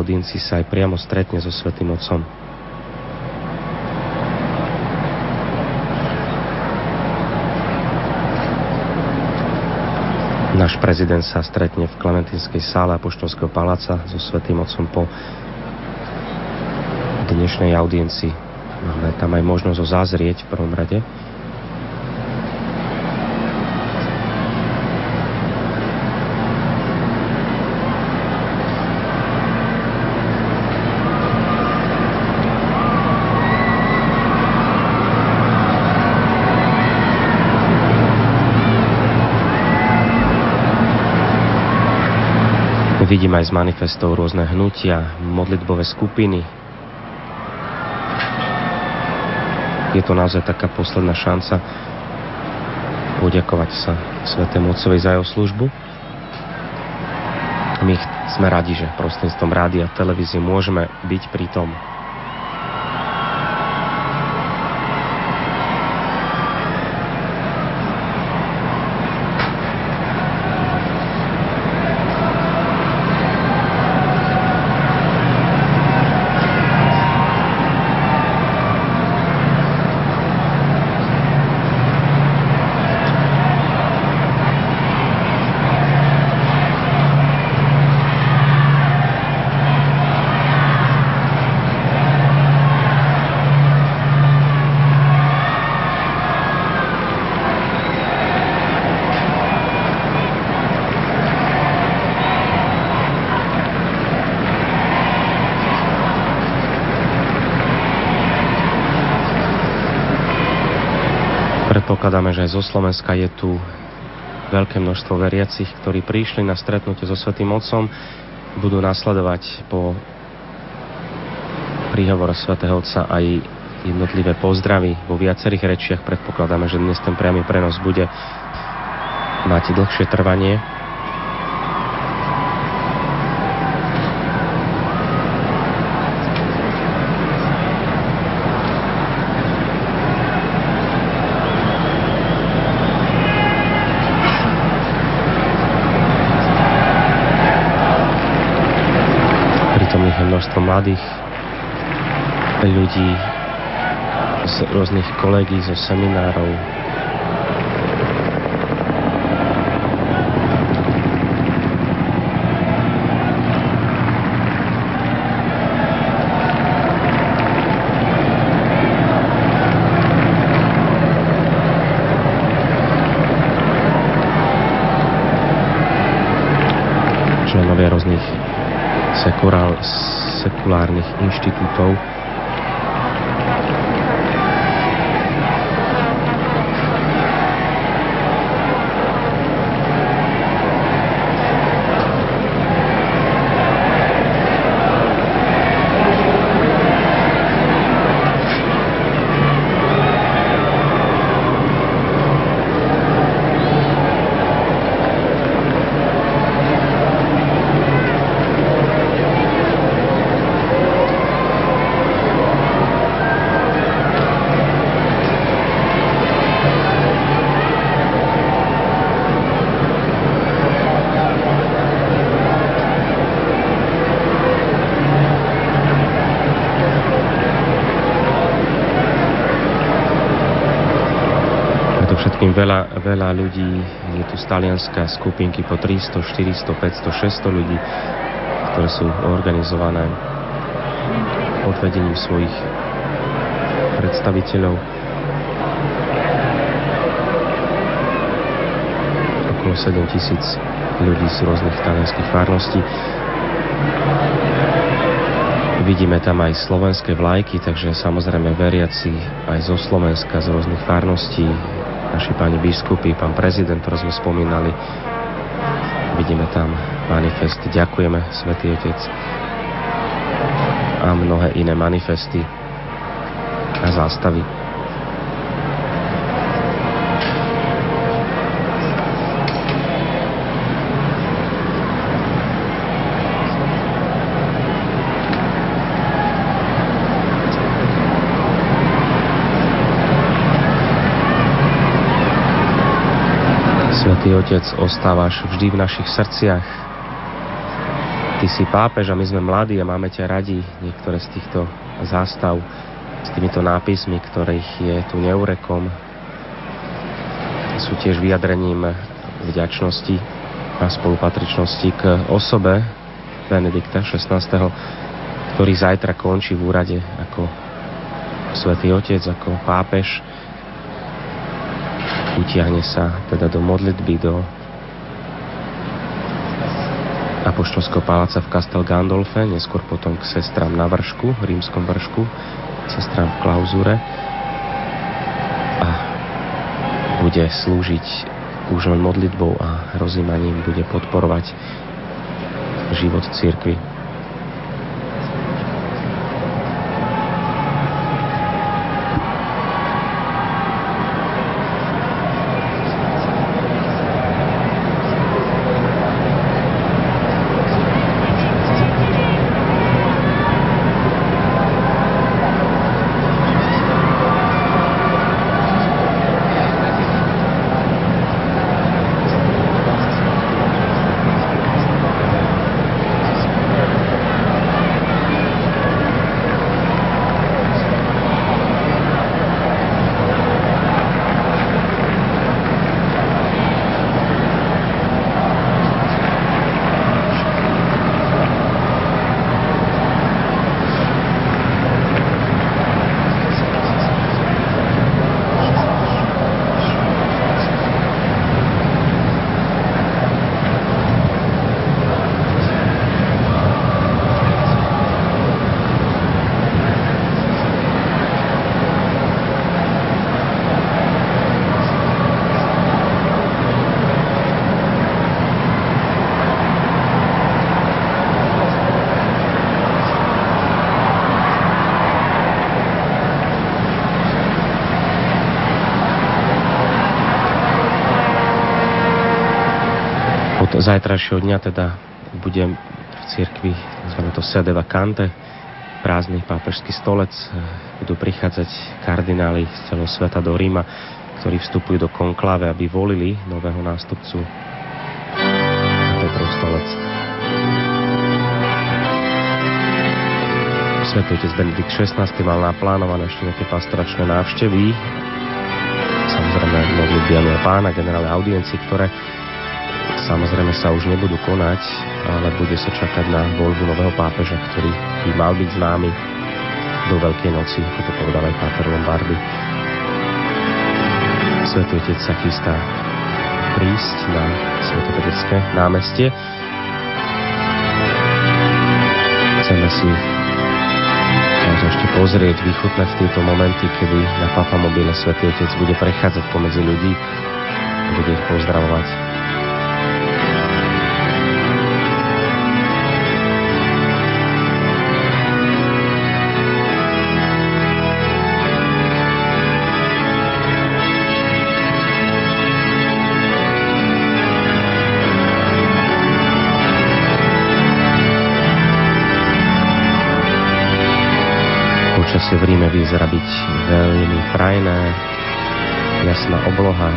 audiencii sa aj priamo stretne so Svetým Otcom. Náš prezident sa stretne v Klementinskej sále Apoštolského paláca so Svetým Otcom po dnešnej audiencii. Máme tam aj možnosť ho zazrieť v prvom rade. Vidím aj z manifestov rôzne hnutia, modlitbové skupiny. Je to naozaj taká posledná šanca poďakovať sa Svetému Otcovi za jeho službu. My sme radi, že prostredstvom rádia a televízie môžeme byť pri tom. Predpokladáme, že aj zo Slovenska je tu veľké množstvo veriacich, ktorí prišli na stretnutie so Svetým Otcom, budú nasledovať po príhovore Svetého Otca aj jednotlivé pozdravy vo viacerých rečiach. Predpokladáme, že dnes ten priamy prenos bude mať dlhšie trvanie. množstvo mladých ľudí z rôznych kolegí, zo seminárov, sekulárnych inštitútov. Veľa, ľudí, je tu z Talianska skupinky po 300, 400, 500, 600 ľudí, ktoré sú organizované pod vedením svojich predstaviteľov. Okolo 7 tisíc ľudí z rôznych talianských farností. Vidíme tam aj slovenské vlajky, takže samozrejme veriaci aj zo Slovenska, z rôznych farností, naši páni biskupy, pán prezident, ktorý sme spomínali. Vidíme tam manifest Ďakujeme, Svetý Otec a mnohé iné manifesty a zástavy. Svetý Otec, ostávaš vždy v našich srdciach. ty si pápež a my sme mladí a máme ťa radi. Niektoré z týchto zástav s týmito nápismi, ktorých je tu neurekom, sú tiež vyjadrením vďačnosti a spolupatričnosti k osobe Benedikta XVI, ktorý zajtra končí v úrade ako svätý Otec, ako pápež. Utiahne sa teda do modlitby, do Apoštolského paláca v Castel Gandolfe, neskôr potom k sestram na vršku, rímskom vršku, sestram v klauzúre a bude slúžiť už len modlitbou a rozímaním, bude podporovať život církvy. Zajtrajšieho dňa teda budem v cirkvi, nazveme to sede vacante, prázdny pápežský stolec. Budú prichádzať kardináli z celého sveta do Ríma, ktorí vstupujú do konkláve, aby volili nového nástupcu Petrov stolec. Svetý otec Benedikt XVI mal naplánované ešte nejaké pastoračné návštevy, samozrejme modlitby a pána, generálne audiencie, ktoré samozrejme sa už nebudú konať, ale bude sa čakať na voľbu nového pápeža, ktorý by mal byť známy do Veľkej noci, ako to povedal aj Páter Lombardy. Svetý Otec sa chystá prísť na Svetopetecké námestie. Chceme si môžem ešte pozrieť, vychutnať tieto momenty, kedy na papamobile Svetý Otec bude prechádzať pomedzi ľudí bude ich pozdravovať. Počasie v Ríme vyzerá byť veľmi prajné, jasná obloha,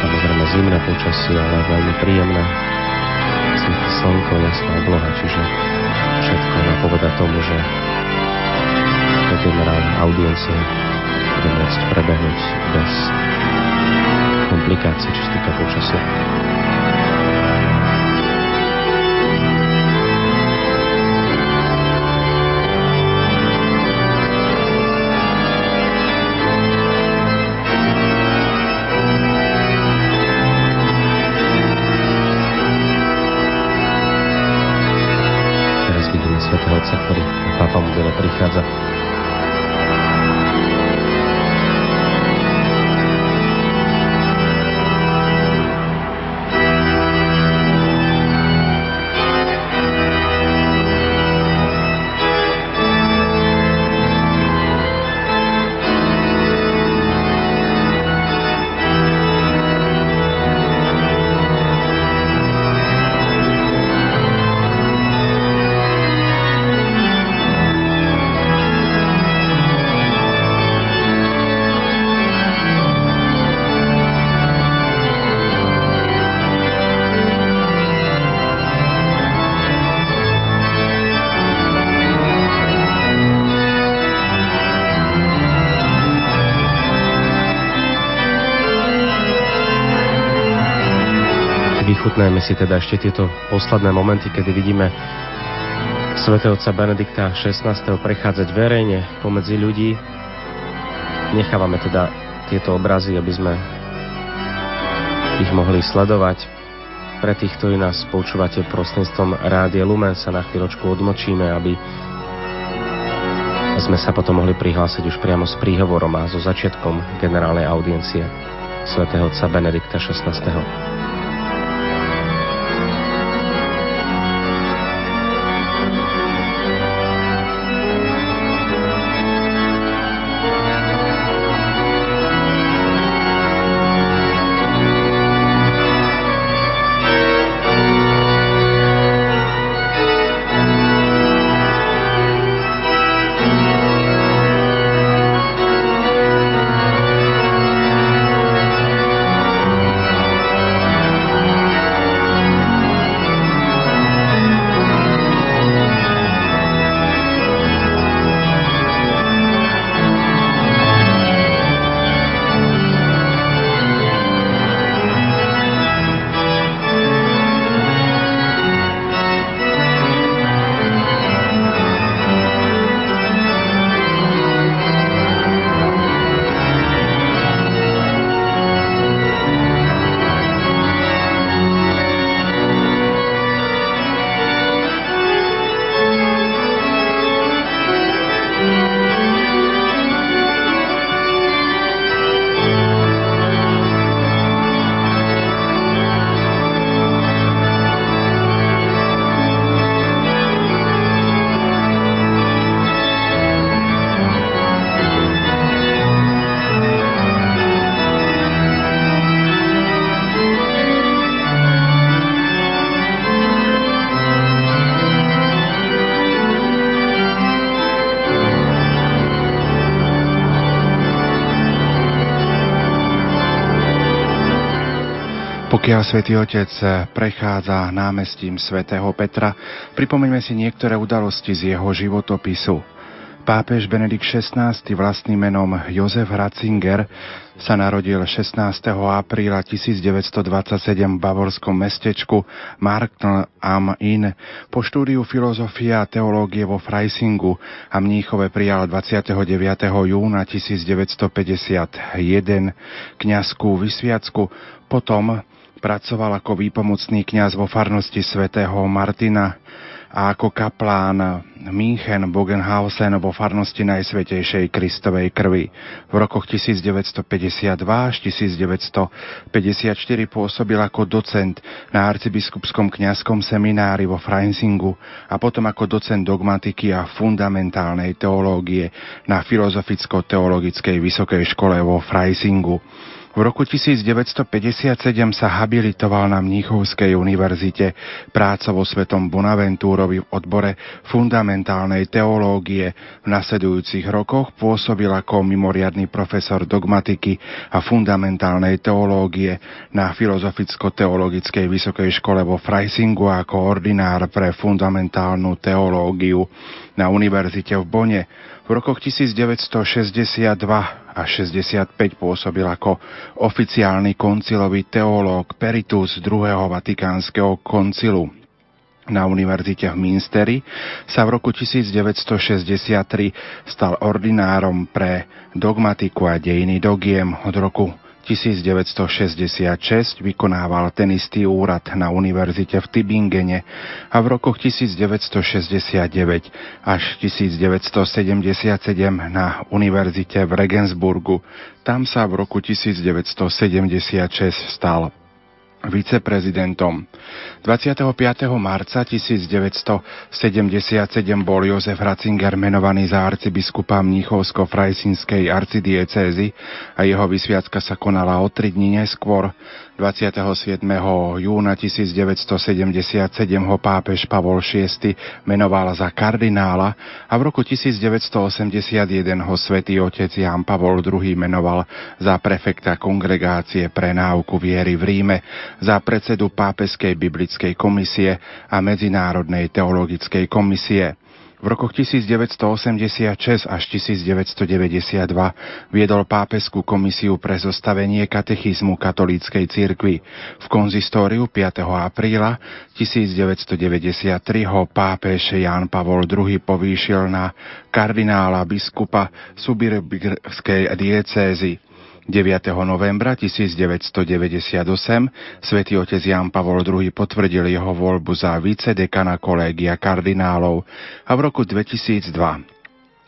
samozrejme zimné počasie, ale veľmi príjemné. Svieti slnko, jasná obloha, čiže všetko napoveda tomu, že to generálne audiencie bude môcť prebehnúť bez komplikácií, čo sa týka počasia. przeszkadza. Vychutnajme si teda ešte tieto posledné momenty, kedy vidíme svätého Benedikta XVI. prechádzať verejne pomedzi ľudí. Nechávame teda tieto obrazy, aby sme ich mohli sledovať. Pre tých, ktorí nás počúvate prostredstvom Rádia Lumen, sa na chvíľočku odmočíme, aby sme sa potom mohli prihlásiť už priamo s príhovorom a so začiatkom generálnej audiencie svätého otca Benedikta XVI. Pokiaľ svätý Otec prechádza námestím svätého Petra, pripomeňme si niektoré udalosti z jeho životopisu. Pápež Benedikt XVI vlastným menom Jozef Ratzinger sa narodil 16. apríla 1927 v bavorskom mestečku Marktl am Inn. Po štúdiu filozofie a teológie vo Freisingu a Mníchove prijal 29. júna 1951 kňazskú vysviacku, potom Pracoval ako výpomocný kňaz vo farnosti svätého Martina a ako kaplán München Bogenhausen vo farnosti Najsvetejšej Kristovej krvi. V rokoch 1952 až 1954 pôsobil ako docent na arcibiskupskom kňazskom seminári vo Freinsingu a potom ako docent dogmatiky a fundamentálnej teológie na Filozoficko-teologickej vysokej škole vo Freisingu. V roku 1957 sa habilitoval na Mníchovskej univerzite práca vo Svetom Bonaventúrovi v odbore fundamentálnej teológie. V nasledujúcich rokoch pôsobil ako mimoriadný profesor dogmatiky a fundamentálnej teológie na Filozoficko-teologickej vysokej škole vo Freisingu ako ordinár pre fundamentálnu teológiu na univerzite v Bone. V rokoch 1962 a 65 pôsobil ako oficiálny koncilový teológ Peritus druhého Vatikánskeho koncilu. Na univerzite v Minsteri sa v roku 1963 stal ordinárom pre dogmatiku a dejiny dogiem od roku 1966 vykonával ten istý úrad na univerzite v Tybingene a v rokoch 1969 až 1977 na univerzite v Regensburgu. Tam sa v roku 1976 stal viceprezidentom. 25. marca 1977 bol Jozef Ratzinger menovaný za arcibiskupa Mníchovsko-Frajsinskej arcidiecézy a jeho vysviacka sa konala o tri dní neskôr. 27. júna 1977 ho pápež Pavol VI menoval za kardinála a v roku 1981 ho svätý otec Jan Pavol II menoval za prefekta kongregácie pre náuku viery v Ríme, za predsedu pápeskej biblickej komisie a Medzinárodnej teologickej komisie. V rokoch 1986 až 1992 viedol pápeskú komisiu pre zostavenie katechizmu katolíckej cirkvi. V konzistóriu 5. apríla 1993 ho pápež Ján Pavol II povýšil na kardinála biskupa Subirskej diecézy. 9. novembra 1998 svätý otec Jan Pavol II potvrdil jeho voľbu za vicedekana kolégia kardinálov a v roku 2002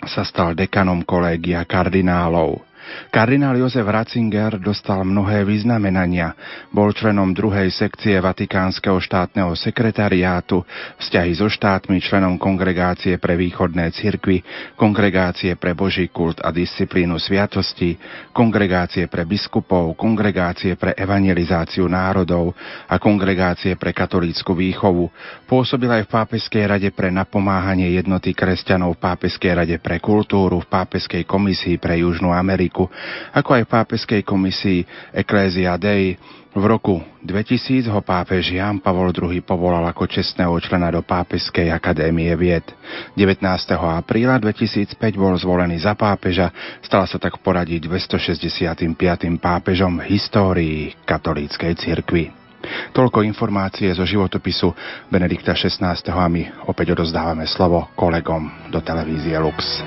sa stal dekanom kolégia kardinálov. Kardinál Jozef Ratzinger dostal mnohé vyznamenania. Bol členom druhej sekcie Vatikánskeho štátneho sekretariátu, vzťahy so štátmi, členom Kongregácie pre východné cirkvy, Kongregácie pre Boží kult a disciplínu sviatosti, Kongregácie pre biskupov, Kongregácie pre evangelizáciu národov a Kongregácie pre katolícku výchovu. Pôsobil aj v Pápeskej rade pre napomáhanie jednoty kresťanov v Pápeskej rade pre kultúru, v Pápeskej komisii pre Južnú Ameriku Vatiku, ako aj pápeskej komisii Ecclesia Dei. V roku 2000 ho pápež Jan Pavol II povolal ako čestného člena do Pápeskej akadémie vied. 19. apríla 2005 bol zvolený za pápeža, stal sa tak poradiť 265. pápežom v histórii katolíckej cirkvi. Toľko informácie zo životopisu Benedikta XVI. a my opäť odozdávame slovo kolegom do televízie Lux.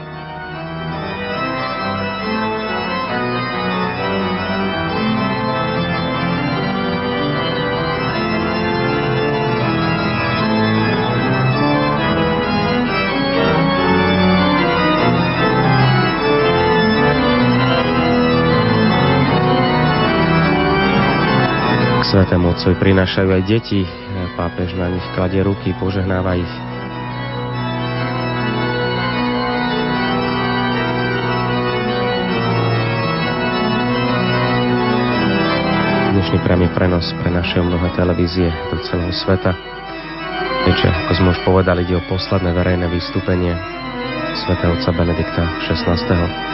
Svetému Otcovi prinášajú aj deti. Pápež na nich kladie ruky, požehnáva ich. Dnešný priamy prenos prenašajú mnohé televízie do celého sveta. Keďže, ako sme už povedali, ide o posledné verejné vystúpenie svätého otca Benedikta XVI.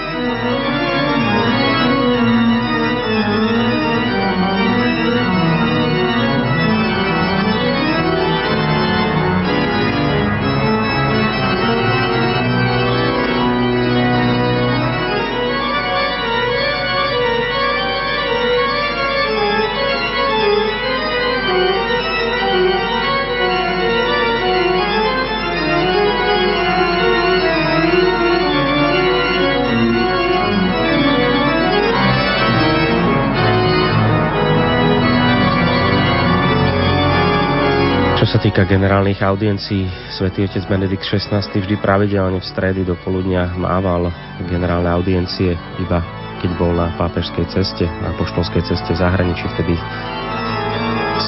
Týka generálnych audiencií, svätý otec Benedikt XVI vždy pravidelne v stredy do poludnia mával generálne audiencie iba keď bol na pápežskej ceste, na poštolskej ceste v zahraničí, vtedy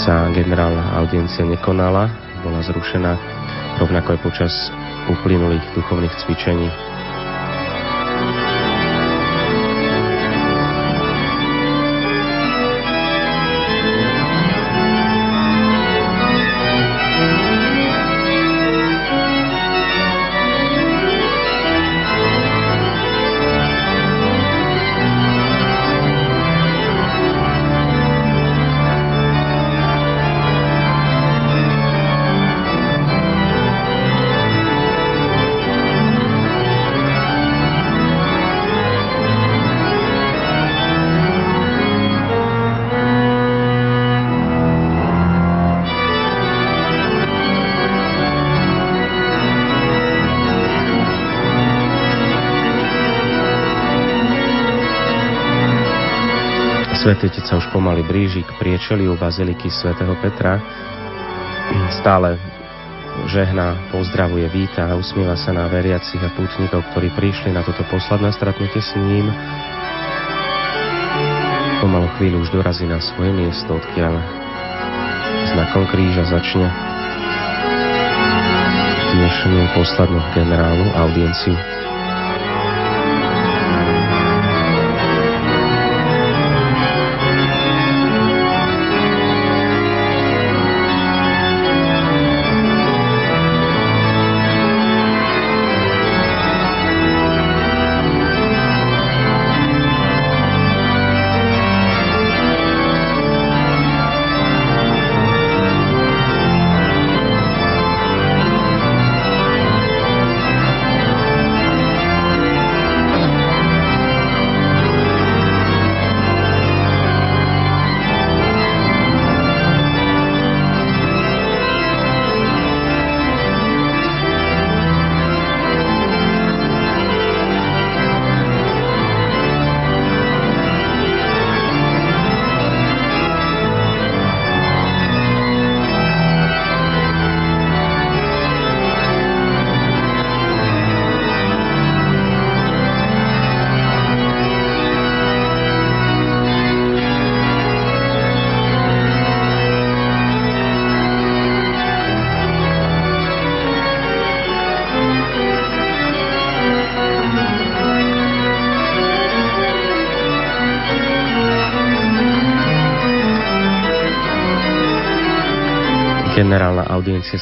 sa generálna audiencia nekonala, bola zrušená, rovnako aj počas uplynulých duchovných cvičení Otec sa už pomaly blíži k priečeliu Baziliky svätého Petra. Stále žehná, pozdravuje, víta a usmieva sa na veriacich a pútnikov, ktorí prišli na toto posledné stretnutie s ním. Pomalu chvíľu už dorazí na svoje miesto, odkiaľ znakom kríža začne dnešnú poslednú generálnu audienciu.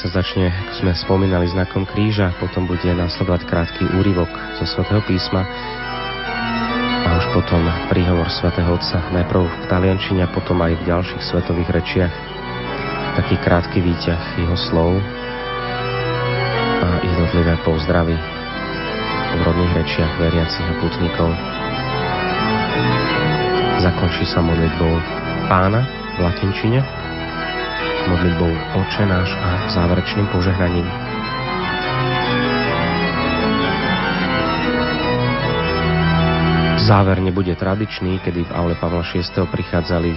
Sa začne, ako sme spomínali, znakom kríža, potom bude nasledovať krátky úryvok zo svätého písma a už potom príhovor svätého Otca, najprv v taliančine a potom aj v ďalších svetových rečiach. Taký krátky výťah jeho slov a jednotlivé pozdravy v rodných rečiach veriacich a putníkov. Zakončí sa modlitbou pána v latinčine, modlitbou Oče náš a záverečným požehnaním. Záver nebude tradičný, kedy v aule Pavla VI. prichádzali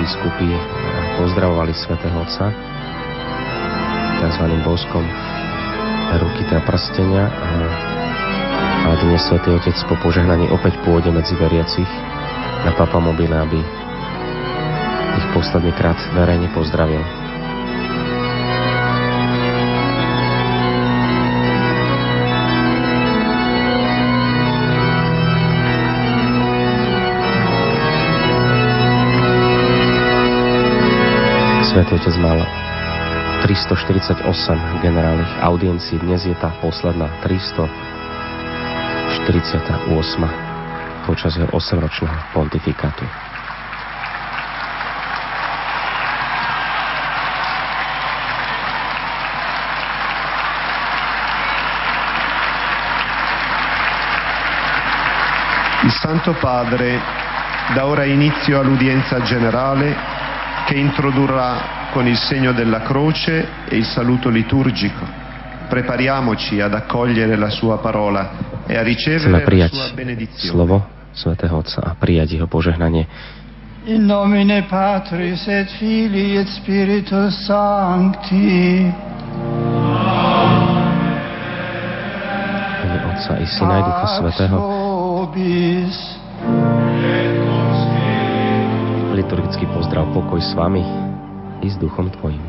biskupy a pozdravovali svätého Otca tzv. boskom ruky teda prstenia a, a dnes svätý Otec po požehnaní opäť pôjde medzi veriacich na papamobile, aby ich posledný krát verejne pozdravil. Svetý Otec mal 348 generálnych audiencií, dnes je tá posledná 348 počas jeho 8-ročného pontifikátu. Santo Padre da ora inizio all'udienza generale che introdurrà con il segno della croce e il saluto liturgico. Prepariamoci ad accogliere la sua parola e a ricevere la sua benedizione. slovo svätého Otca a prijať jeho požehnanie. In nomine Patris et Filii et Spiritus Sancti. Mene Otca i Syna i Ducha Svetého Liturgický pozdrav, pokoj s vami i s duchom tvojim.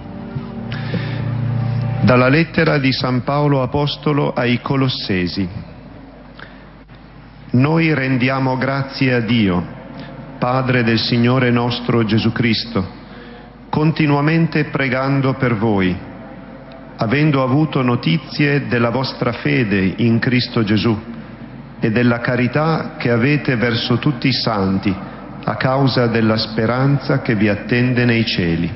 Dalla lettera di San Paolo Apostolo ai Colossesi. Noi rendiamo grazie a Dio, Padre del Signore nostro Gesù Cristo, continuamente pregando per voi, avendo avuto notizie della vostra fede in Cristo Gesù e della carità che avete verso tutti i santi a causa della speranza che vi attende nei cieli.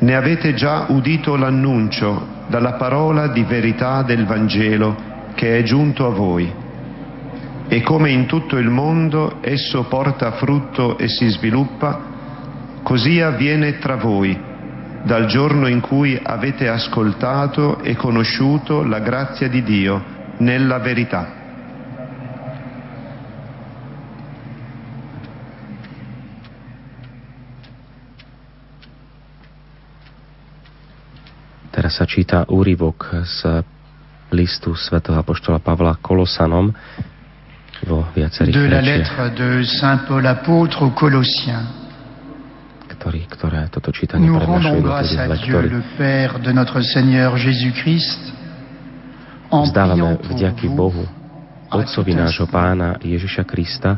Ne avete già udito l'annuncio dalla parola di verità del Vangelo che è giunto a voi e come in tutto il mondo esso porta frutto e si sviluppa, così avviene tra voi dal giorno in cui avete ascoltato e conosciuto la grazia di Dio nella verità. Teraz sa číta úryvok z listu svätého apoštola Pavla Kolosanom vo viacerých de la lettre de Saint Paul apôtre aux Colossiens. Ktorý, ktoré toto čítanie Nous rendons grâce à Dieu, le Père de notre Seigneur Jésus-Christ, Vzdávame vďaky Bohu, Otcovi nášho Pána Ježiša Krista,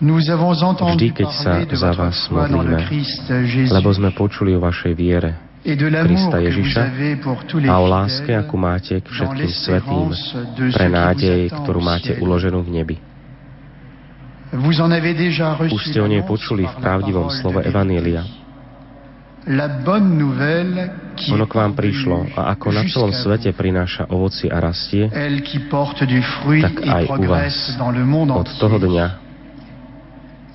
vždy, keď sa za vás modlíme, lebo sme počuli o vašej viere Krista Ježiša a o láske, akú máte k všetkým svetým, pre nádej, ktorú máte uloženú v nebi. Už ste o nej počuli v pravdivom slove Evanília. Ono k vám prišlo a ako na celom svete prináša ovoci a rastie, tak aj u vás od toho dňa,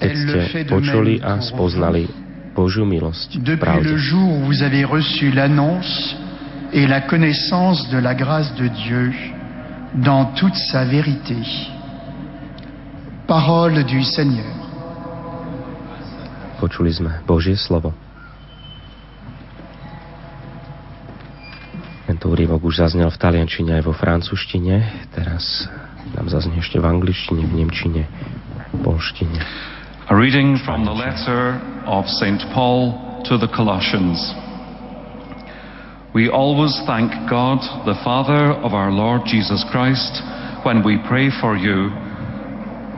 keď ste počuli a spoznali Božiu milosť. Depuis le jour où vous avez reçu l'annonce et la connaissance de la grâce de Dieu dans toute sa vérité. Parole du Seigneur. Počuli sme Božie slovo. Tento úrivok už zaznel v taliančine aj vo francúzštine, teraz nám zaznie ešte v angličtine, v nemčine, v polštine. A reading from the letter of St. Paul to the Colossians. We always thank God, the Father of our Lord Jesus Christ, when we pray for you,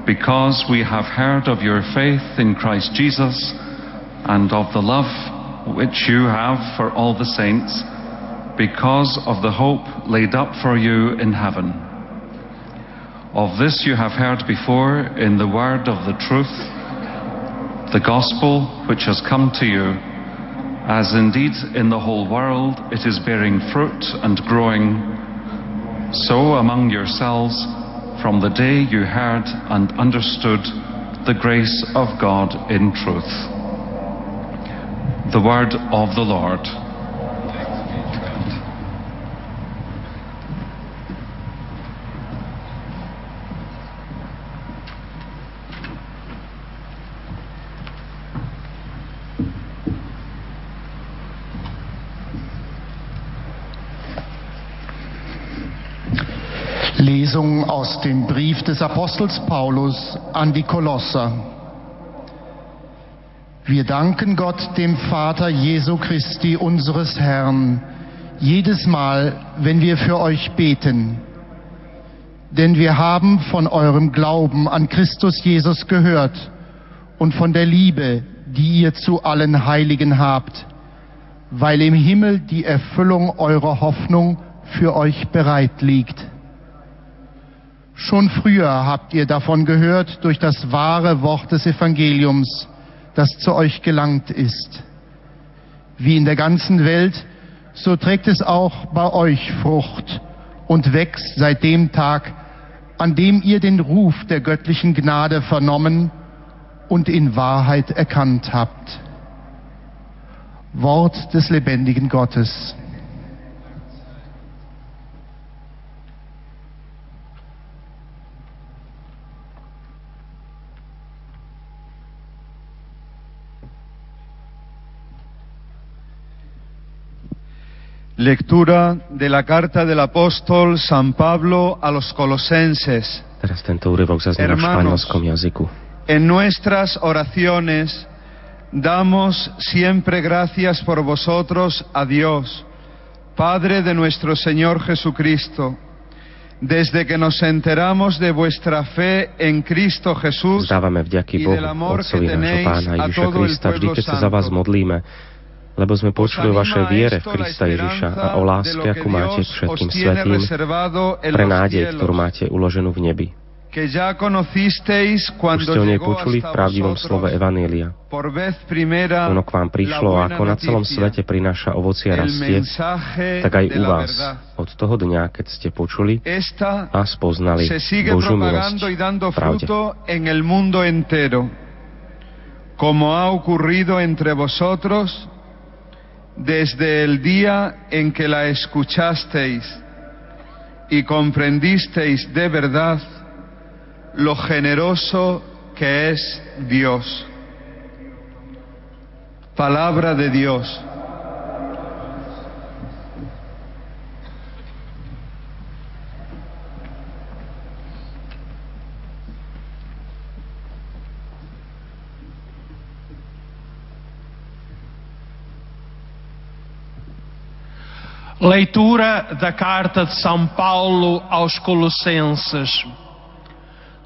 because we have heard of your faith in Christ Jesus and of the love which you have for all the saints, because of the hope laid up for you in heaven. Of this you have heard before in the word of the truth, the gospel which has come to you, as indeed in the whole world it is bearing fruit and growing, so among yourselves from the day you heard and understood the grace of God in truth. The word of the Lord. Lesung aus dem Brief des Apostels Paulus an die Kolosser. Wir danken Gott, dem Vater Jesu Christi, unseres Herrn, jedes Mal, wenn wir für euch beten. Denn wir haben von eurem Glauben an Christus Jesus gehört und von der Liebe, die ihr zu allen Heiligen habt, weil im Himmel die Erfüllung eurer Hoffnung für euch bereit liegt. Schon früher habt ihr davon gehört durch das wahre Wort des Evangeliums, das zu euch gelangt ist. Wie in der ganzen Welt, so trägt es auch bei euch Frucht und wächst seit dem Tag, an dem ihr den Ruf der göttlichen Gnade vernommen und in Wahrheit erkannt habt. Wort des lebendigen Gottes. Lectura de la carta del apóstol San Pablo a los colosenses. Teraz tento úryvok jazyku. En nuestras oraciones damos siempre gracias por vosotros a Dios, Padre de nuestro Señor Jesucristo, desde que nos enteramos de vuestra fe en Cristo Jesús Vzdávame vďaky y Bohu, del amor que Otcovi nášho tenéis Pána a Ježiša todo el Krista, vždy, pueblo keď sa za vás santo. modlíme, lebo sme počuli o vašej viere v Krista Ježiša a o láske, akú máte k všetkým svetým, pre nádej, ktorú máte uloženú v nebi. Už ste o nej počuli v pravdivom slove Evanília. Ono k vám prišlo a ako na celom svete prináša ovocie rastie, tak aj u vás od toho dňa, keď ste počuli a spoznali Božiu milosť v pravde. como ha ocurrido entre vosotros desde el día en que la escuchasteis y comprendisteis de verdad lo generoso que es Dios. Palabra de Dios. Leitura da carta de São Paulo aos Colossenses.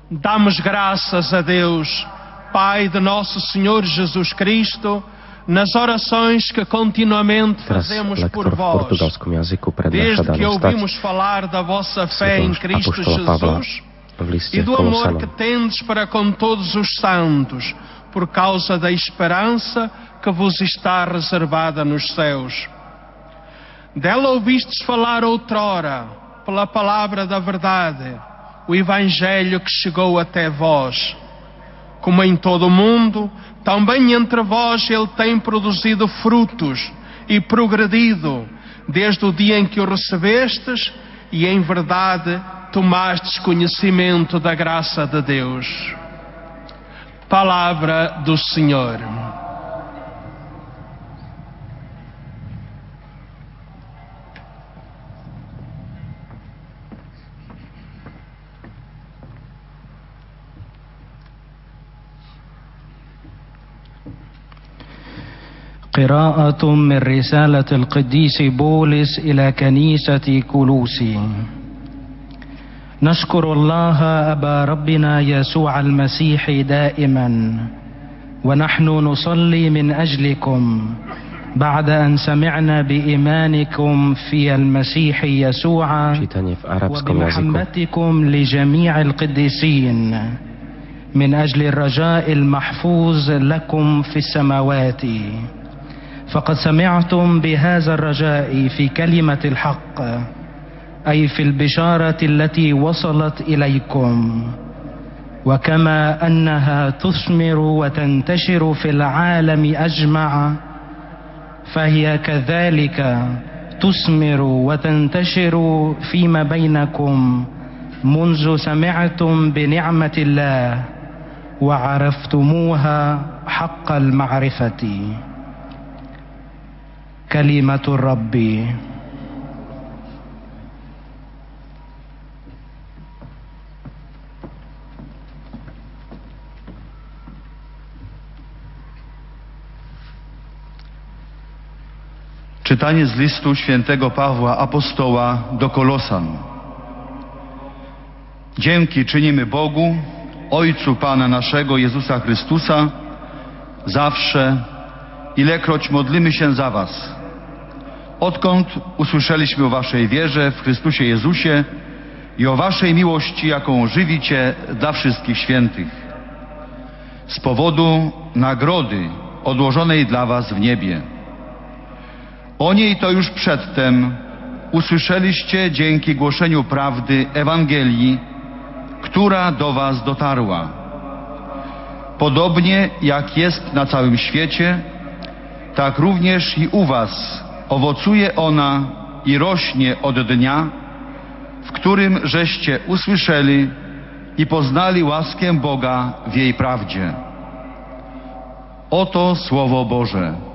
Damos graças a Deus, Pai de nosso Senhor Jesus Cristo, nas orações que continuamente fazemos por vós, desde que ouvimos falar da vossa fé em Cristo Jesus e do amor que tendes para com todos os santos, por causa da esperança que vos está reservada nos céus. Dela ouvistes falar outrora, pela palavra da verdade, o Evangelho que chegou até vós. Como em todo o mundo, também entre vós ele tem produzido frutos e progredido, desde o dia em que o recebestes e em verdade tomastes conhecimento da graça de Deus. Palavra do Senhor. قراءة من رسالة القديس بولس إلى كنيسة كولوسي. نشكر الله أبا ربنا يسوع المسيح دائما ونحن نصلي من أجلكم بعد أن سمعنا بإيمانكم في المسيح يسوع. وبمحبتكم لجميع القديسين. من أجل الرجاء المحفوظ لكم في السماوات. فقد سمعتم بهذا الرجاء في كلمة الحق أي في البشارة التي وصلت إليكم. وكما أنها تثمر وتنتشر في العالم أجمع فهي كذلك تثمر وتنتشر فيما بينكم منذ سمعتم بنعمة الله وعرفتموها حق المعرفة. كلمة الرب Czytanie z listu świętego Pawła Apostoła do Kolosan. Dzięki czynimy Bogu, Ojcu Pana naszego Jezusa Chrystusa, zawsze, ilekroć modlimy się za Was. Odkąd usłyszeliśmy o Waszej wierze w Chrystusie Jezusie i o Waszej miłości, jaką żywicie dla wszystkich świętych. Z powodu nagrody odłożonej dla Was w niebie. O niej to już przedtem usłyszeliście dzięki głoszeniu prawdy Ewangelii, która do Was dotarła. Podobnie jak jest na całym świecie, tak również i u Was owocuje ona i rośnie od dnia, w którym żeście usłyszeli i poznali łaskę Boga w jej prawdzie. Oto Słowo Boże.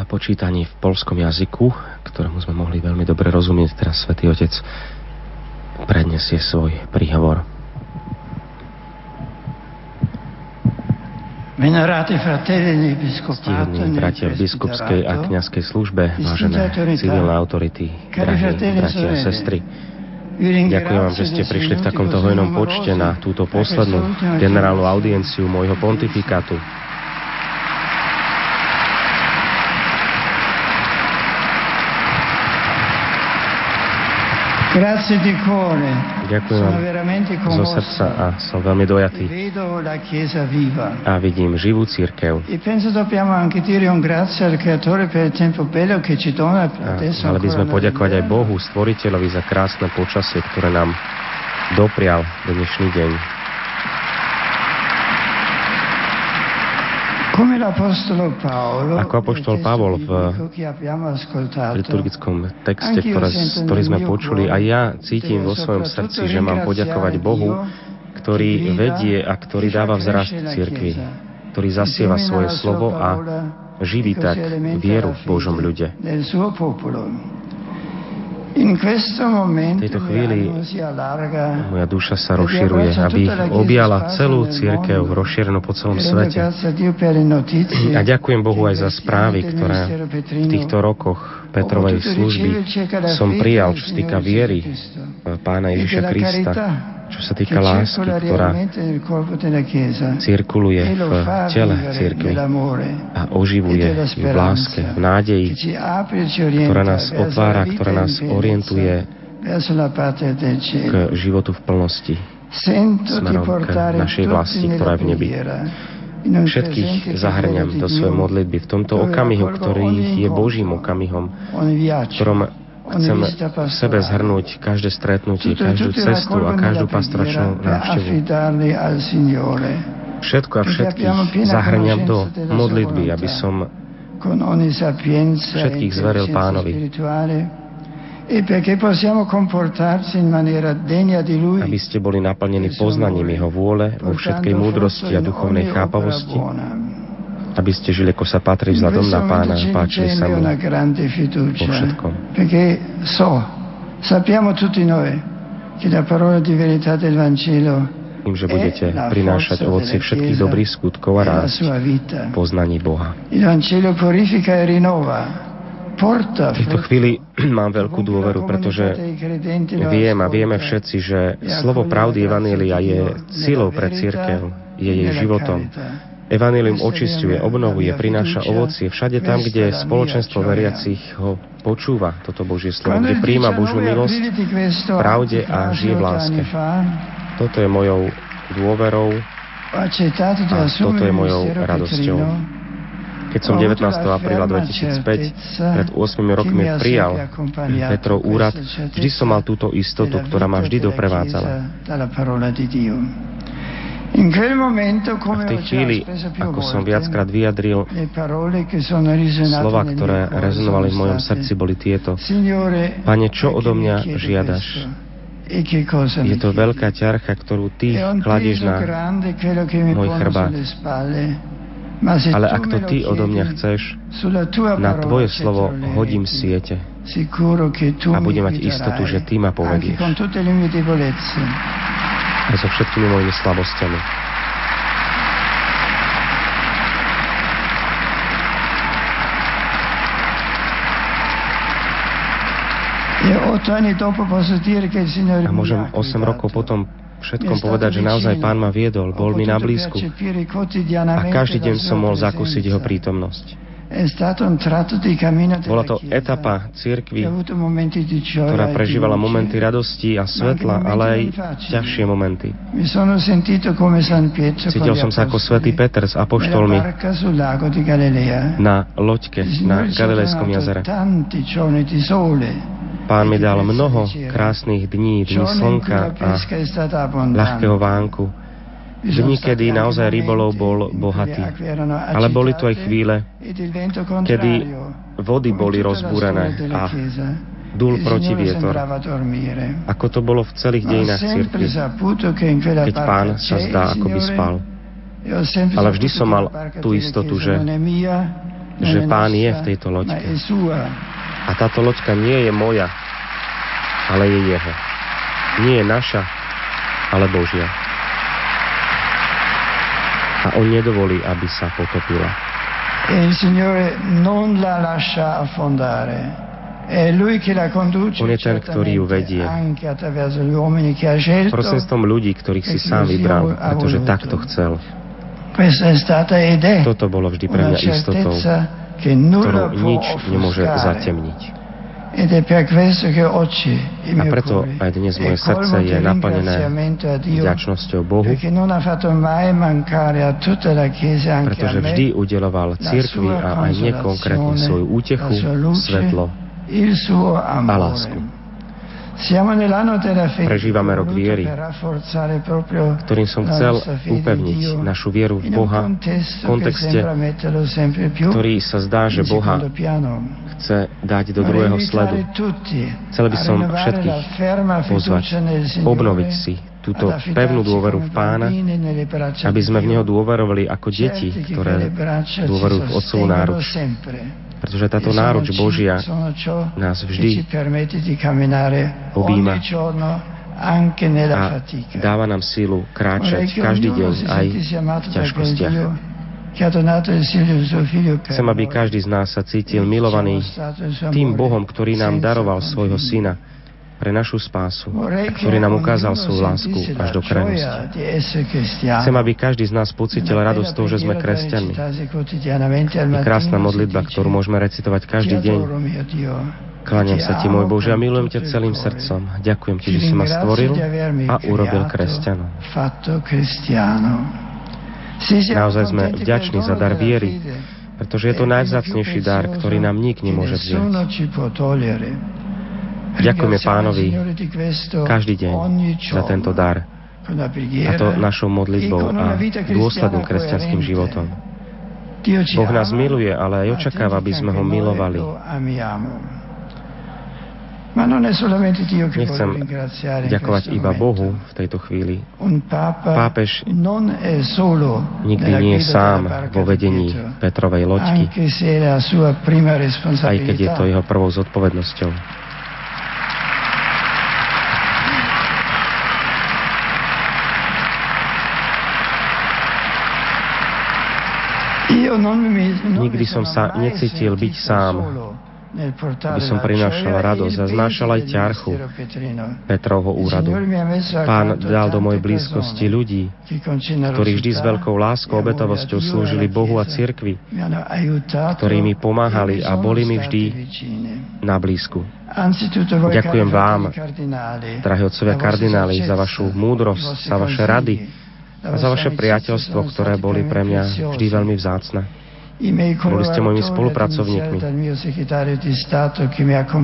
a počítaní v polskom jazyku, ktorému sme mohli veľmi dobre rozumieť, teraz Svätý Otec predniesie svoj príhovor. Ctení bratia v biskupskej a kňazskej službe, vážené civilné autority, drahí bratia a sestry, Ďakujem vám, že ste prišli v takomto hojnom počte na túto poslednú generálnu audienciu môjho pontifikátu. Grazie di cuore. Ďakujem vám zo srdca a som veľmi dojatý a vidím živú církev. E A mali by sme poďakovať aj. Bohu, stvoriteľovi za krásne počasie, ktoré nám doprial dnešný deň. Ako apoštol Pavol v liturgickom texte, ktoré, ktorý sme počuli, aj ja cítim vo svojom srdci, že mám poďakovať Bohu, ktorý vedie a ktorý dáva vzrast cirkvi, ktorý zasieva svoje slovo a živí tak vieru v Božom ľude. V tejto chvíli moja duša sa rozširuje, aby objala celú církev rozšírenú po celom svete. a ďakujem Bohu aj za správy, ktoré v týchto rokoch Petrovej služby som prijal, čo sa týka viery Pána Ježiša Krista, čo sa týka lásky, ktorá cirkuluje v tele církvy a oživuje ju v láske, v nádeji, ktorá nás otvára, ktorá nás orientuje k životu v plnosti, smerom k našej vlasti, ktorá je v nebi. Všetkých zahrňam do svojej modlitby v tomto okamihu, ktorý je Božím okamihom, v ktorom chcem v sebe zhrnúť každé stretnutie, každú cestu a každú pastoračnú návštevu. Všetko a všetkých zahrňam do modlitby, aby som všetkých zveril pánovi, e aby ste boli naplnení poznaním Jeho vôle vo všetkej múdrosti a duchovnej chápavosti, aby ste žili, ako sa patrí vzhľadom na pána páčili sa mu vo všetkom. Tým, že budete prinášať ovoci všetkých dobrých skutkov a la rásť poznaní Boha. E V tejto chvíli mám veľkú dôveru, pretože viem a vieme všetci, že slovo pravdy Evanília je silou pre církev, je jej životom. Evanilium očistuje, obnovuje, prináša ovocie všade tam, kde spoločenstvo veriacich ho počúva, toto Božie slovo, kde príjma Božiu milosť, pravde a žije v láske. Toto je mojou dôverou a toto je mojou radosťou. Keď som 19. apríla 2005 pred 8 rokmi prijal Petrov úrad, vždy som mal túto istotu, ktorá ma vždy doprevádzala. A v tej chvíli, ako som viackrát vyjadril, slova, ktoré rezonovali v mojom srdci, boli tieto. Pane, čo odo mňa žiadaš? Je to veľká ťarcha, ktorú Ty kladieš na môj chrbát. Ale ak to Ty odo mňa chceš, na Tvoje slovo hodím siete. A budem mať istotu, že Ty ma povedieš aj so všetkými mojimi slabostiami. A môžem 8 rokov potom všetkom povedať, že naozaj Pán ma viedol, bol mi na blízku a každý deň som mohol zakúsiť Jeho prítomnosť. Bola to etapa církvy, ktorá prežívala momenty radosti a svetla, ale aj ťažšie momenty. Cítil som sa ako svätý Peter s apoštolmi na loďke na Galilejskom jazere. Pán mi dal mnoho krásnych dní, dní slnka a ľahkého vánku dni, kedy naozaj rybolov bol bohatý. Ale boli to aj chvíle, kedy vody boli rozbúrené a dúl proti vietor. Ako to bolo v celých dejinách cirkvi, keď pán sa zdá, ako by spal. Ale vždy som mal tú istotu, že, že pán je v tejto loďke. A táto loďka nie je moja, ale je jeho. Nie je naša, ale Božia a on nedovolí, aby sa potopila. Il Signore non la lascia affondare. On je ten, ktorý ju vedie. Prostredstvom ľudí, ktorých si sám vybral, pretože takto chcel. Toto bolo vždy pre mňa istotou, ktorú nič nemôže zatemniť. A preto aj dnes moje srdce je naplnené vďačnosťou Bohu, pretože vždy udeloval církvi a aj mne konkrétne svoju útechu, svetlo a lásku. Prežívame rok viery, ktorým som chcel upevniť našu vieru v Boha v kontexte, ktorý sa zdá, že Boha chce dať do druhého sledu. Chcel by som všetkých pozvať, obnoviť si túto pevnú dôveru v Pána, aby sme v Neho dôverovali ako deti, ktoré dôverujú v Otcovú náruč pretože táto náruč Božia nás vždy objíma. a dáva nám sílu kráčať každý deň aj v ťažkostiach. Chcem, aby každý z nás sa cítil milovaný tým Bohom, ktorý nám daroval svojho syna, pre našu spásu, ktorý nám ukázal svoju lásku až do krajnosti. Chcem, aby každý z nás pocitil radosť toho, že sme kresťanmi. Je krásna modlitba, ktorú môžeme recitovať každý deň. Kláňam sa Ti, môj Bože, a milujem ťa celým srdcom. Ďakujem Ti, že si ma stvoril a urobil kresťanom. Naozaj sme vďační za dar viery, pretože je to najvzácnejší dar, ktorý nám nik nemôže vziať. Ďakujeme pánovi každý deň za tento dar a to našou modlitbou a dôsledným kresťanským životom. Boh nás miluje, ale aj očakáva, aby sme ho milovali. Nechcem ďakovať iba Bohu v tejto chvíli. Pápež nikdy nie je sám vo vedení Petrovej loďky, aj keď je to jeho prvou zodpovednosťou. Nikdy som sa necítil byť sám. aby som prinášal radosť a znášal aj ťarchu Petrovho úradu. Pán dal do mojej blízkosti ľudí, ktorí vždy s veľkou láskou a obetavosťou slúžili Bohu a cirkvi, ktorí mi pomáhali a boli mi vždy na blízku. Ďakujem vám, drahí otcovia kardináli, za vašu múdrosť, za vaše rady a za vaše priateľstvo, ktoré boli pre mňa vždy veľmi vzácne. Boli ste mojimi spolupracovníkmi.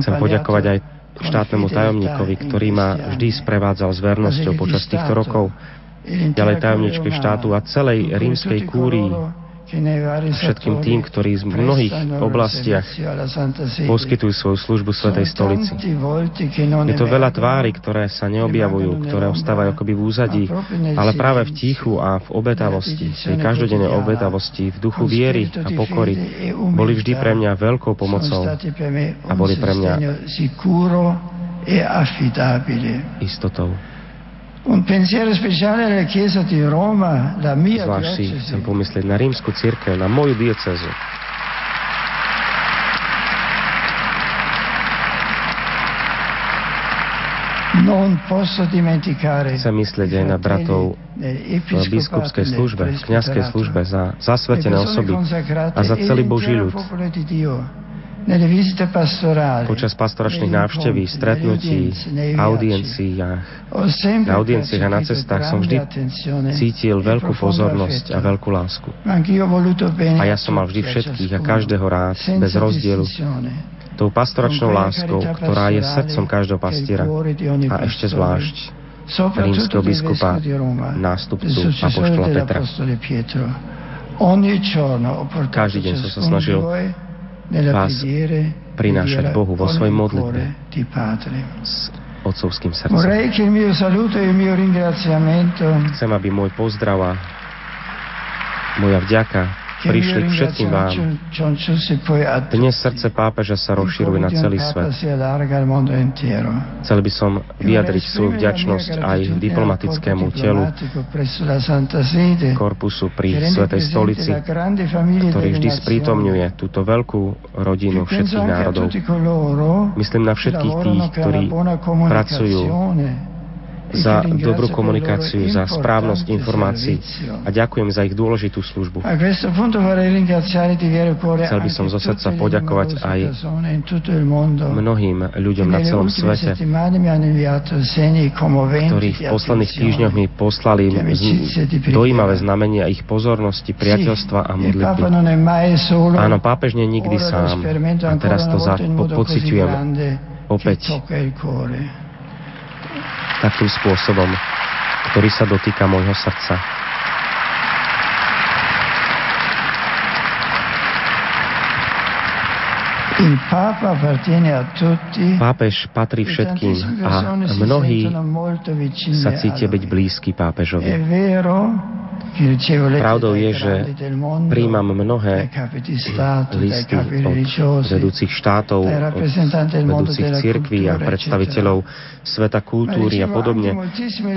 Chcem poďakovať aj štátnemu tajomníkovi, ktorý ma vždy sprevádzal s vernosťou počas týchto rokov, ďalej tajomničke štátu a celej rímskej kúrii, všetkým tým, ktorí v mnohých oblastiach poskytujú svoju službu Svetej stolici. Je to veľa tvári, ktoré sa neobjavujú, ktoré ostávajú akoby v úzadí, ale práve v tichu a v obetavosti, tej každodennej obetavosti, v duchu viery a pokory, boli vždy pre mňa veľkou pomocou a boli pre mňa istotou. Un pensiero speciale alla Chiesa di Roma, la mia Zvlášť si chcem pomyslieť na rímsku církev, na moju diecezu. Chcem myslieť aj na bratov v biskupskej službe, v kniazkej službe, za zasvetené osoby a za celý Boží ľud Počas pastoračných návšteví, stretnutí, audienciách, na audienciách a na cestách som vždy cítil veľkú pozornosť a veľkú lásku. A ja som mal vždy všetkých a každého rád, bez rozdielu, tou pastoračnou láskou, ktorá je srdcom každého pastiera a ešte zvlášť rímskeho biskupa, nástupcu Apoštola Petra. Každý deň som sa snažil vás prinášať Bohu vo svojej modlitbe s otcovským srdcom. Chcem, aby môj pozdrav a moja vďaka prišli k všetkým vám. Dnes srdce pápeža sa rozširuje na celý svet. Chcel by som vyjadriť svoju vďačnosť aj diplomatickému telu korpusu pri Svetej stolici, ktorý vždy sprítomňuje túto veľkú rodinu všetkých národov. Myslím na všetkých tých, ktorí pracujú za dobrú komunikáciu, za správnosť informácií a ďakujem za ich dôležitú službu. Chcel by som zo srdca poďakovať aj mnohým ľuďom na celom svete, ktorí v posledných týždňoch mi poslali dojímavé znamenia ich pozornosti, priateľstva a modlitby. Áno, pápež nie nikdy sám. a teraz to za, po, pociťujem opäť takým spôsobom, ktorý sa dotýka môjho srdca. Pápež patrí všetkým a mnohí sa cítia byť blízky pápežovi. Pravdou je, že príjmam mnohé listy od vedúcich štátov, od vedúcich cirkví a predstaviteľov sveta kultúry a podobne,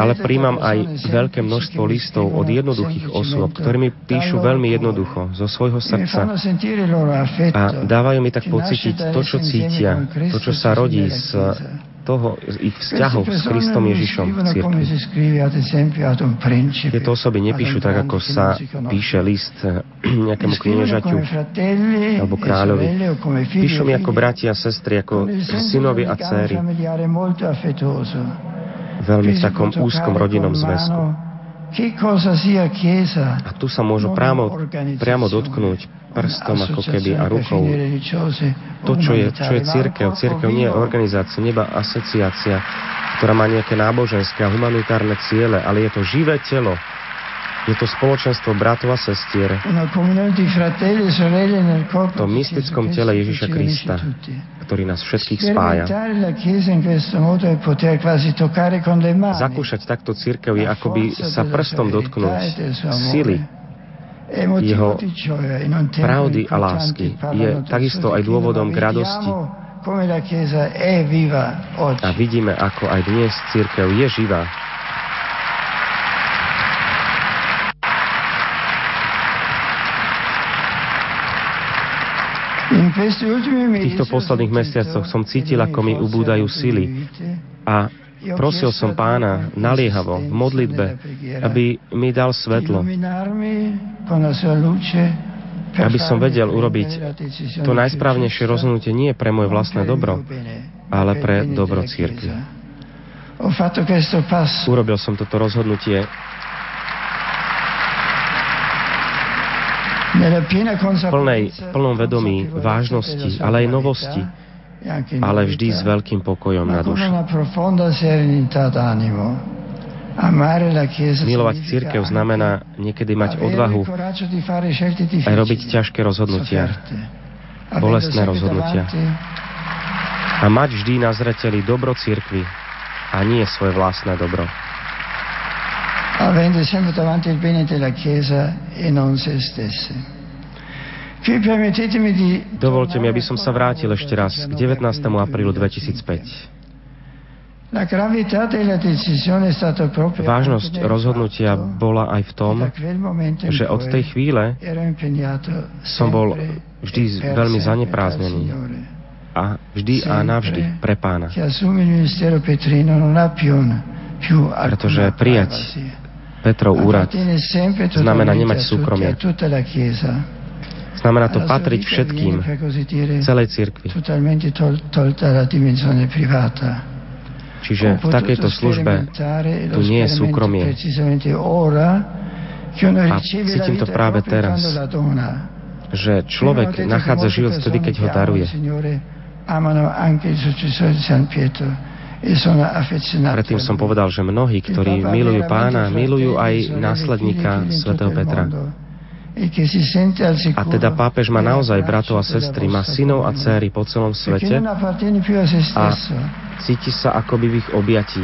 ale príjmam aj veľké množstvo listov od jednoduchých osôb, ktorí mi píšu veľmi jednoducho, zo svojho srdca. a dávajú mi tak pocítiť to, čo cítia, to, čo sa rodí z toho, ich vzťahov s Kristom Ježišom v cirkvi. Tieto osoby nepíšu tak, ako sa píše list nejakému kniežaťu alebo kráľovi. Píšu mi ako bratia a sestry, ako synovi a céry. Veľmi v takom úzkom rodinnom zväzku. A tu sa môžu priamo, priamo dotknúť prstom ako keby a rukou. To, čo je, čo je církev. Církev nie je organizácia, neba asociácia, ktorá má nejaké náboženské a humanitárne ciele, ale je to živé telo, je to spoločenstvo bratov a sestier v tom mystickom tele Ježiša Krista, ktorý nás všetkých spája. Zakúšať takto církev je akoby sa prstom dotknúť sily jeho pravdy a lásky. Je takisto aj dôvodom k radosti. A vidíme, ako aj dnes církev je živá. V týchto posledných mesiacoch som cítil, ako mi ubúdajú sily a prosil som pána naliehavo v modlitbe, aby mi dal svetlo, aby som vedel urobiť to najsprávnejšie rozhodnutie nie pre moje vlastné dobro, ale pre dobro církvy. Urobil som toto rozhodnutie v plnej, plnom vedomí vážnosti, ale aj novosti, ale vždy s veľkým pokojom na duši. Milovať církev znamená niekedy mať odvahu aj robiť ťažké rozhodnutia, bolestné rozhodnutia. A mať vždy na zreteli dobro církvy a nie svoje vlastné dobro. Avendo sempre davanti il bene della Chiesa e non se stesse. Dovolte mi, aby som sa vrátil ešte raz k 19. aprílu 2005. Vážnosť rozhodnutia bola aj v tom, že od tej chvíle som bol vždy veľmi zanepráznený a vždy a navždy pre pána. Pretože prijať Petrov úrad znamená nemať súkromie. Znamená to patriť všetkým, celej cirkvi. Čiže v takejto službe tu nie je súkromie. A cítim to práve teraz, že človek nachádza život vtedy, keď ho daruje. Predtým som povedal, že mnohí, ktorí milujú pána, milujú aj následníka svätého Petra. A teda pápež má naozaj bratov a sestry, má synov a céry po celom svete a cíti sa akoby v ich objatí,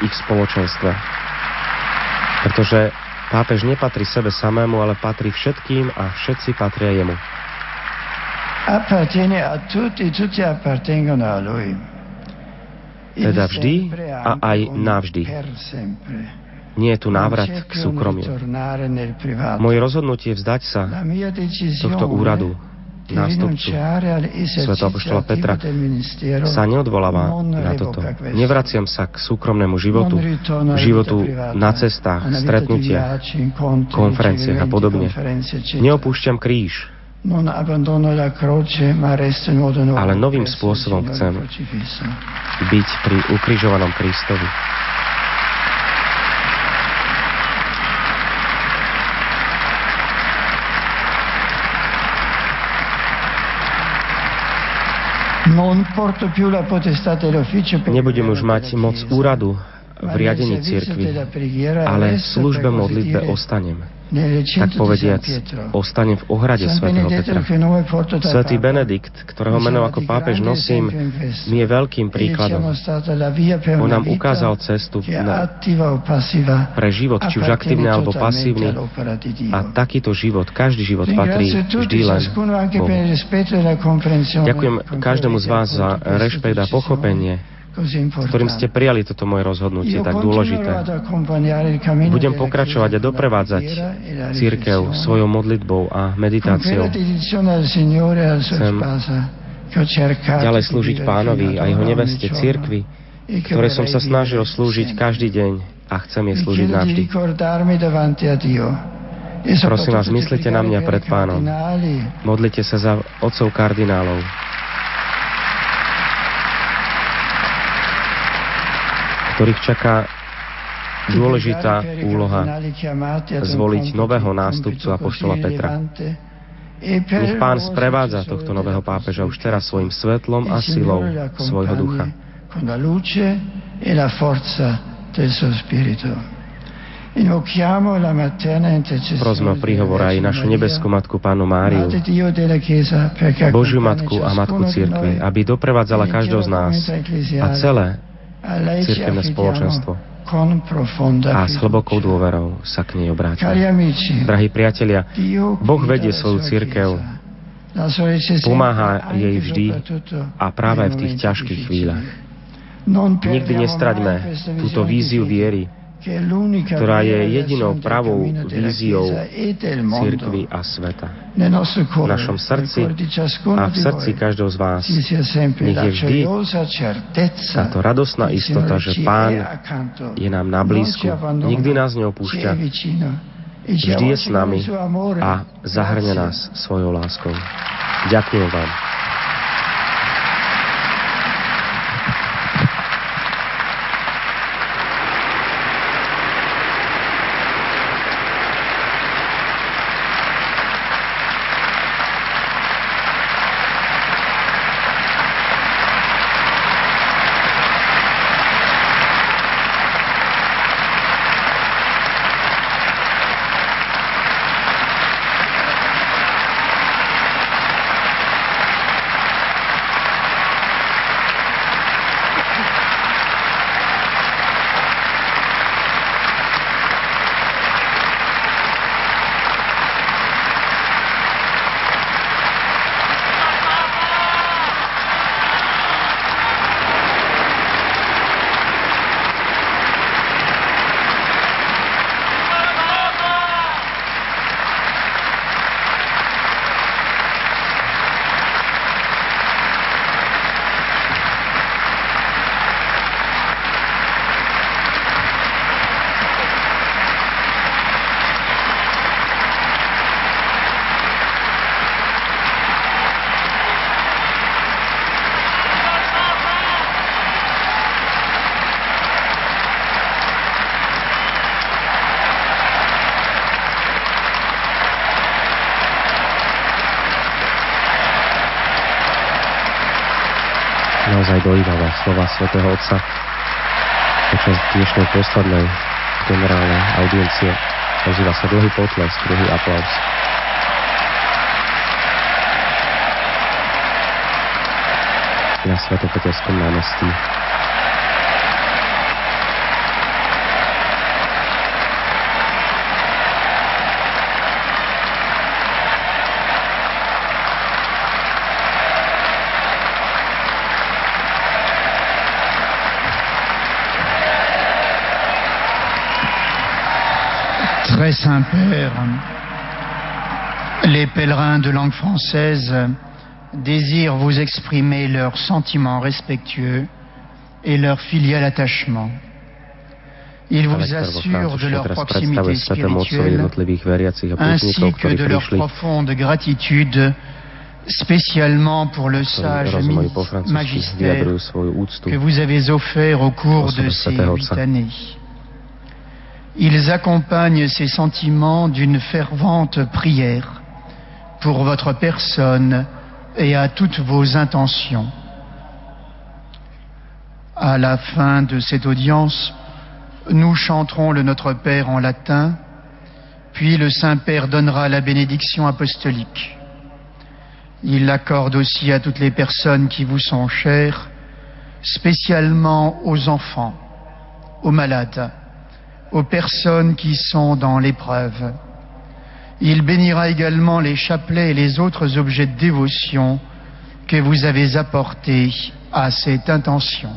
ich spoločenstve. Pretože pápež nepatrí sebe samému, ale patrí všetkým a všetci patria jemu. Teda vždy a aj navždy. Nie je tu návrat k súkromiu. Moje rozhodnutie vzdať sa tohto úradu nástupcu svetopoštola Petra sa neodvoláva na toto. Nevraciam sa k súkromnému životu, životu na cestách, stretnutiach, konferenciách a podobne. Neopúšťam kríž, ale novým spôsobom chcem byť pri ukrižovanom Kristovi. Nebudem už mať moc úradu v riadení cirkvi, ale službe modlitbe ostanem. Tak povediac, ostanem v ohrade svätého Petra. Svetý Benedikt, ktorého meno ako pápež nosím, mi je veľkým príkladom. On nám ukázal cestu na, pre život, či už aktívny alebo pasívny. A takýto život, každý život patrí vždy len Bohu. Ďakujem každému z vás za rešpekt a pochopenie ktorým ste prijali toto moje rozhodnutie tak dôležité. Budem pokračovať a doprevádzať církev svojou modlitbou a meditáciou. Chcem ďalej slúžiť pánovi a jeho neveste církvi, ktoré som sa snažil slúžiť každý deň a chcem jej slúžiť navždy. Prosím vás, myslite na mňa pred pánom. Modlite sa za otcov kardinálov, ktorých čaká dôležitá úloha zvoliť nového nástupcu Apoštola Petra. Nech pán sprevádza tohto nového pápeža už teraz svojim svetlom a silou svojho ducha. Prosme o príhovor aj našu nebeskú Matku Pánu Máriu, Božiu Matku a Matku Církve, aby doprevádzala každého z nás a celé církevné spoločenstvo. a s hlbokou dôverou sa k nej obráti. Drahí priatelia, Boh vedie svoju církev, pomáha jej vždy a práve v tých ťažkých chvíľach. Nikdy nestraďme túto víziu viery, ktorá je jedinou pravou víziou církvy a sveta. V našom srdci a v srdci každého z vás nech je vždy táto radosná istota, že Pán je nám na blízku, nikdy nás neopúšťa, vždy je s nami a zahrňa nás svojou láskou. Ďakujem vám. naozaj dojímavé slova svätého Otca počas dnešnej poslednej generálnej audiencie. Ozýva sa dlhý potlesk, dlhý aplaus. Na Svetopeterskom námestí Saint-Père, les pèlerins de langue française désirent vous exprimer leurs sentiments respectueux et leur filial attachement. Ils vous assurent de leur proximité spirituelle ainsi que de leur profonde gratitude spécialement pour le sage magistère que vous avez offert au cours de ces huit années. Ils accompagnent ces sentiments d'une fervente prière pour votre personne et à toutes vos intentions. À la fin de cette audience, nous chanterons le Notre Père en latin, puis le Saint-Père donnera la bénédiction apostolique. Il l'accorde aussi à toutes les personnes qui vous sont chères, spécialement aux enfants, aux malades, aux personnes qui sont dans l'épreuve. Il bénira également les chapelets et les autres objets de dévotion que vous avez apportés à cette intention.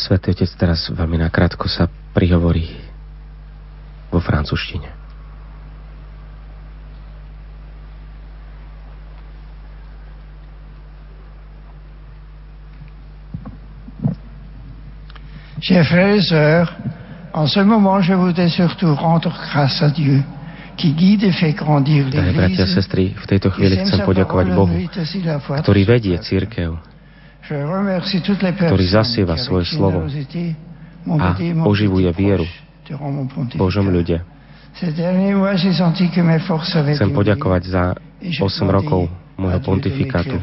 Svetý Otec teraz veľmi nakrátko sa prihovorí vo francúzštine. Chers frères et sœurs, en ce moment, je voudrais surtout rendre grâce à Dieu qui guide et fait grandir Drahé bratia a sestry, v tejto chvíli chcem poďakovať Bohu, ktorý vedie církev, Je remercie toutes les ktorý personnes zasieva qui, svoje slovo a oživuje vieru. Božom ľude. J'ai Chcem poďakovať za et je 8 demandais rokov môjho pontifikátu.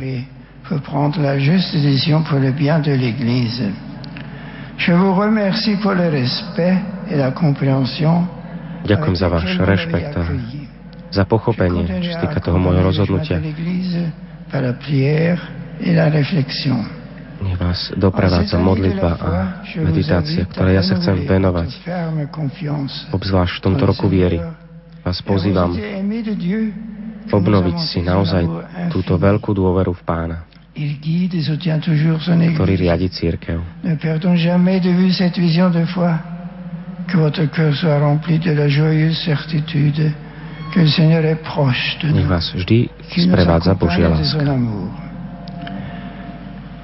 Je vous remercie pour le respect et la compréhension Ďakujem za váš rešpekt a za pochopenie, čo sa týka toho môjho rozhodnutia. Nech vás doprevádza modlitba a meditácia, ktoré ja sa chcem venovať, obzvlášť v tomto roku viery. Vás pozývam, obnoviť si naozaj túto veľkú dôveru v Pána, ktorý riadi církev. Ne perdons jamais de vue cette vision de foi. Que votre cœur soit rempli de la joyeuse certitude que le Seigneur est proche de Nech nous, vás vždy qui nous sprevádza accompagne Božia de son láska. amour.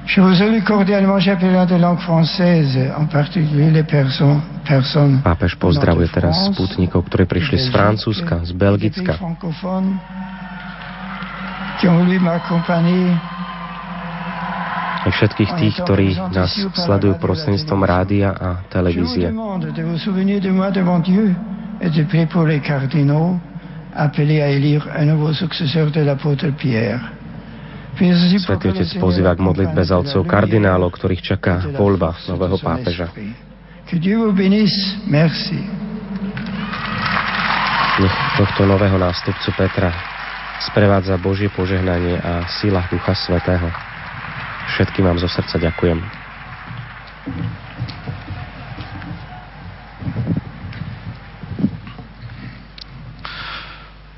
Je vous salue cordialement, chapelain de langue française, en particulier les personnes, personnes Pápež pozdravuje teraz spútnikov, ktorí prišli z Francúzska, z des Belgicka, pays francophones qui ont voulu m'accompagner aj všetkých tých, ktorí nás sledujú prostredníctvom rádia a televízie. Svetý Otec pozýva k modlitbe za otcov kardinálov, ktorých čaká voľba nového pápeža. Nech tohto nového nástupcu Petra sprevádza Božie požehnanie a sila Ducha Svetého. Všetkým vám zo srdca ďakujem.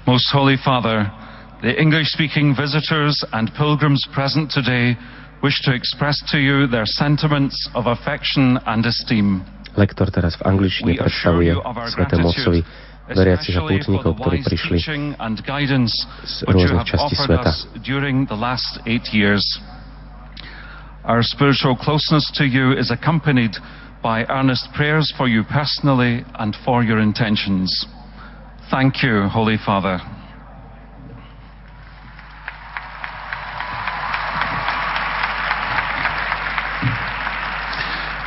Most Holy Father, the English speaking visitors and pilgrims present today wish to express to you their sentiments of affection and esteem. Lektor teraz v angličtine predstavuje svetému otcovi veriacich a pútnikov, ktorí prišli z rôznych častí sveta. Our spiritual closeness to you is accompanied by earnest prayers for you personally and for your intentions. Thank you, Holy Father.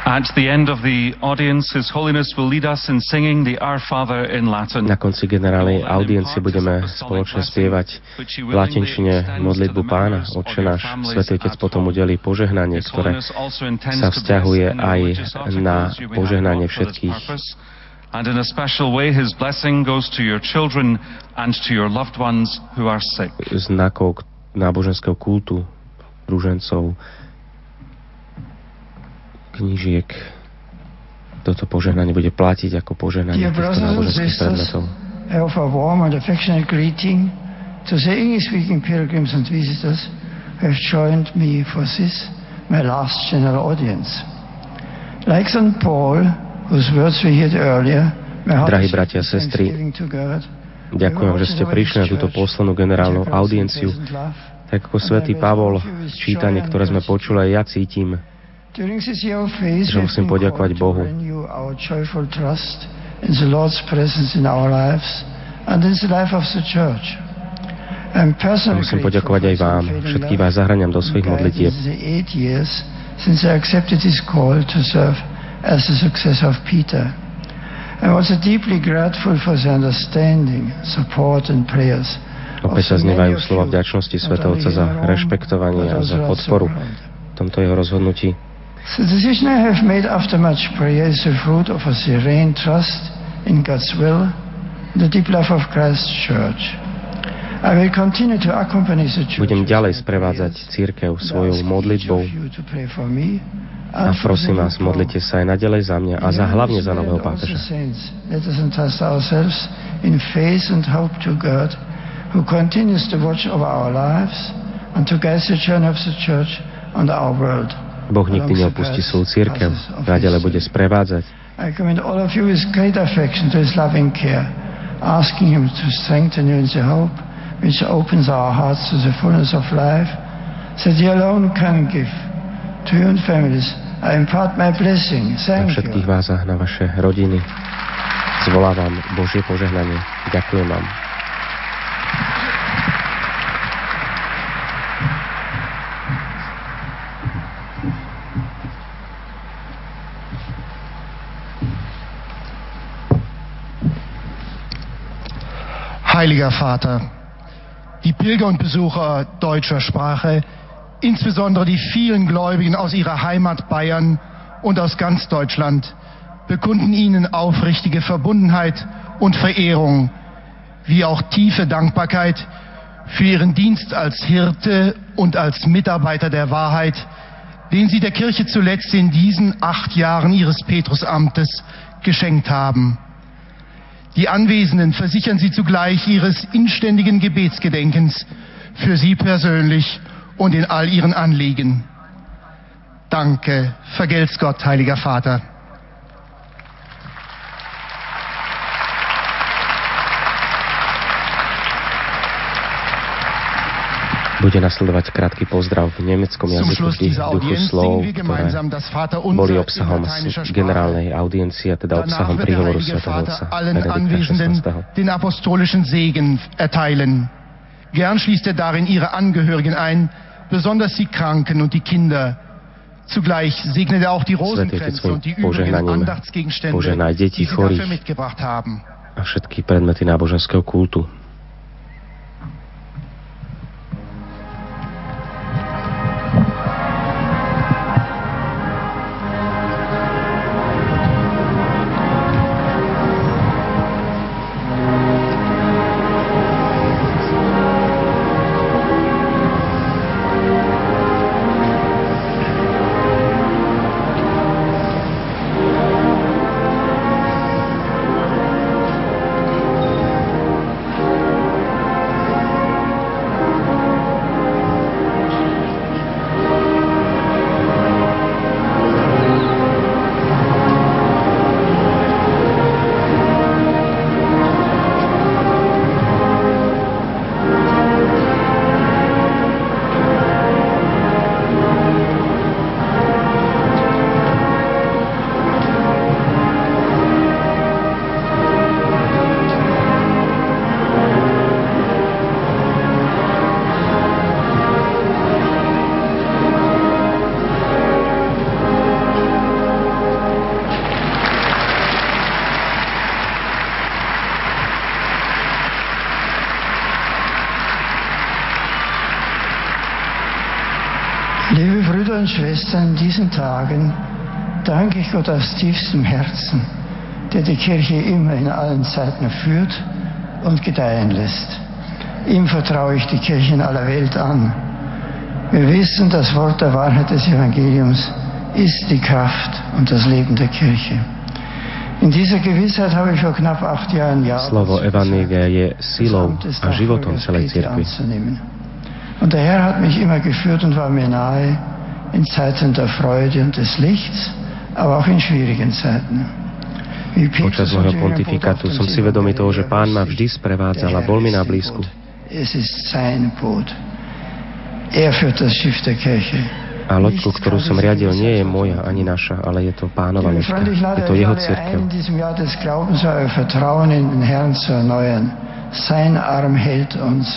At the end of the audience, His Holiness will lead us in singing the Our Father in Latin. Na konci generálnej audiencie budeme spoločne spievať v latinčine modlitbu pána, Oče náš. Svetý Otec potom udelí požehnanie, ktoré sa vzťahuje aj na požehnanie všetkých. And in a special way, His blessing goes to your children and to your loved ones who are sick. znakov náboženského kultu, rúžencov, knížiek. Toto požehnanie bude platiť ako požehnanie Dear brothers and sisters. I offer a warm and affectionate greeting to the English-speaking pilgrims and visitors who have joined me for this, my last general audience. Like St. Paul, whose words we heard earlier, Drahí bratia a sestry. Ďakujem, že ste prišli na túto poslednú generálnu audienciu. Tak ako svätý Pavol, čítanie, ktoré sme počuli, ja cítim, že musím poďakovať Bohu. personally Musím poďakovať aj vám. Všetkých vás zahraniam do svojich modlitieb. since I accepted this call to serve as the successor of Peter. I'm also deeply grateful for the understanding, support and prayers Opäť sa znievajú slova vďačnosti Svetého Otca za rešpektovanie a za podporu v tomto jeho rozhodnutí. The decision I have made after much prayer is the fruit of a serene trust in God's will, the deep love of Christ's church. I will continue to accompany the church Budem ďalej sprevádzať církev svojou modlitbou a prosím vás, modlite sa aj naďalej za mňa a za hlavne za nového pápeža. To God, who continues to watch over our lives and to guide the journey of the church and our world. Boh nikdy neopustí svoju církev, naďalej bude sprevádzať. I commend all of you with great affection to his loving care, asking him to strengthen you in the hope which opens our hearts to the fullness of life, that he alone can give. To you and families, I impart my blessing. Na Thank všetkých you. vás a na vaše rodiny zvolávam Božie požehnanie. Ďakujem vám. Heiliger Vater, die Pilger und Besucher deutscher Sprache, insbesondere die vielen Gläubigen aus ihrer Heimat Bayern und aus ganz Deutschland, bekunden Ihnen aufrichtige Verbundenheit und Verehrung, wie auch tiefe Dankbarkeit für Ihren Dienst als Hirte und als Mitarbeiter der Wahrheit, den Sie der Kirche zuletzt in diesen acht Jahren Ihres Petrusamtes geschenkt haben. Die Anwesenden versichern Sie zugleich Ihres inständigen Gebetsgedenkens für Sie persönlich und in all Ihren Anliegen. Danke, vergelt's Gott, heiliger Vater. Bude nasledovať krátky pozdrav v nemeckom jazyku v duchu slov, ktoré boli obsahom generálnej audiencie, teda obsahom príhovoru svätého Otca den apostolischen Segen erteilen. Gern schließt er darin ihre Angehörigen ein, besonders die Kranken und die Kinder. Zugleich segnet er auch die Rosenkränze und die übrigen Andachtsgegenstände, die sie dafür mitgebracht haben. A všetky predmety náboženského kultu. Tagen danke ich Gott aus tiefstem Herzen, der die Kirche immer in allen Zeiten führt und gedeihen lässt. Ihm vertraue ich die Kirchen aller Welt an. Wir wissen, das Wort der Wahrheit des Evangeliums ist die Kraft und das Leben der Kirche. In dieser Gewissheit habe ich vor knapp acht Jahren Slovo Evangelia je silou a životom celej cirkvi. Und der Herr hat mich immer geführt und war mir nahe, in Zeiten der Freude und des Lichts, aber auch in schwierigen Zeiten. Počas môjho pontifikátu som si vedomý toho, že Pán ma vždy sprevádzal a bol mi na blízku. A loďku, ktorú som riadil, nie je moja ani naša, ale je to pánova loďka. Je to jeho církev. Sein Arm hält uns,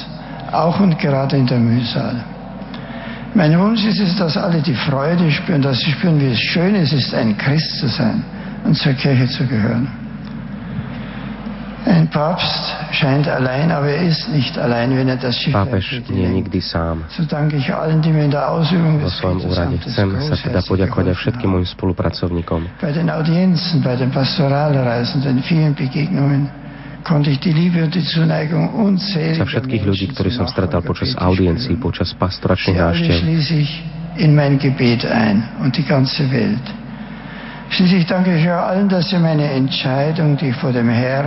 auch und gerade in der Mühsal. Mein Wunsch ist es, dass alle die Freude spüren, dass sie spüren, wie es schön ist, ist ein Christ zu sein und zur Kirche zu gehören. Ein Papst scheint allein, aber er ist nicht allein, wenn er das Schiff Pápež nie je nikdy sám. So danke ich allen, die mir in der Ausübung Vo svojom úrade chcem sa teda poďakovať aj všetkým mojim spolupracovníkom. Bei den Audienzen, bei den Pastoralreisen, den vielen Begegnungen, za všetkých ľudí, ktorí som stretal počas audiencií, počas pastoračných návštev.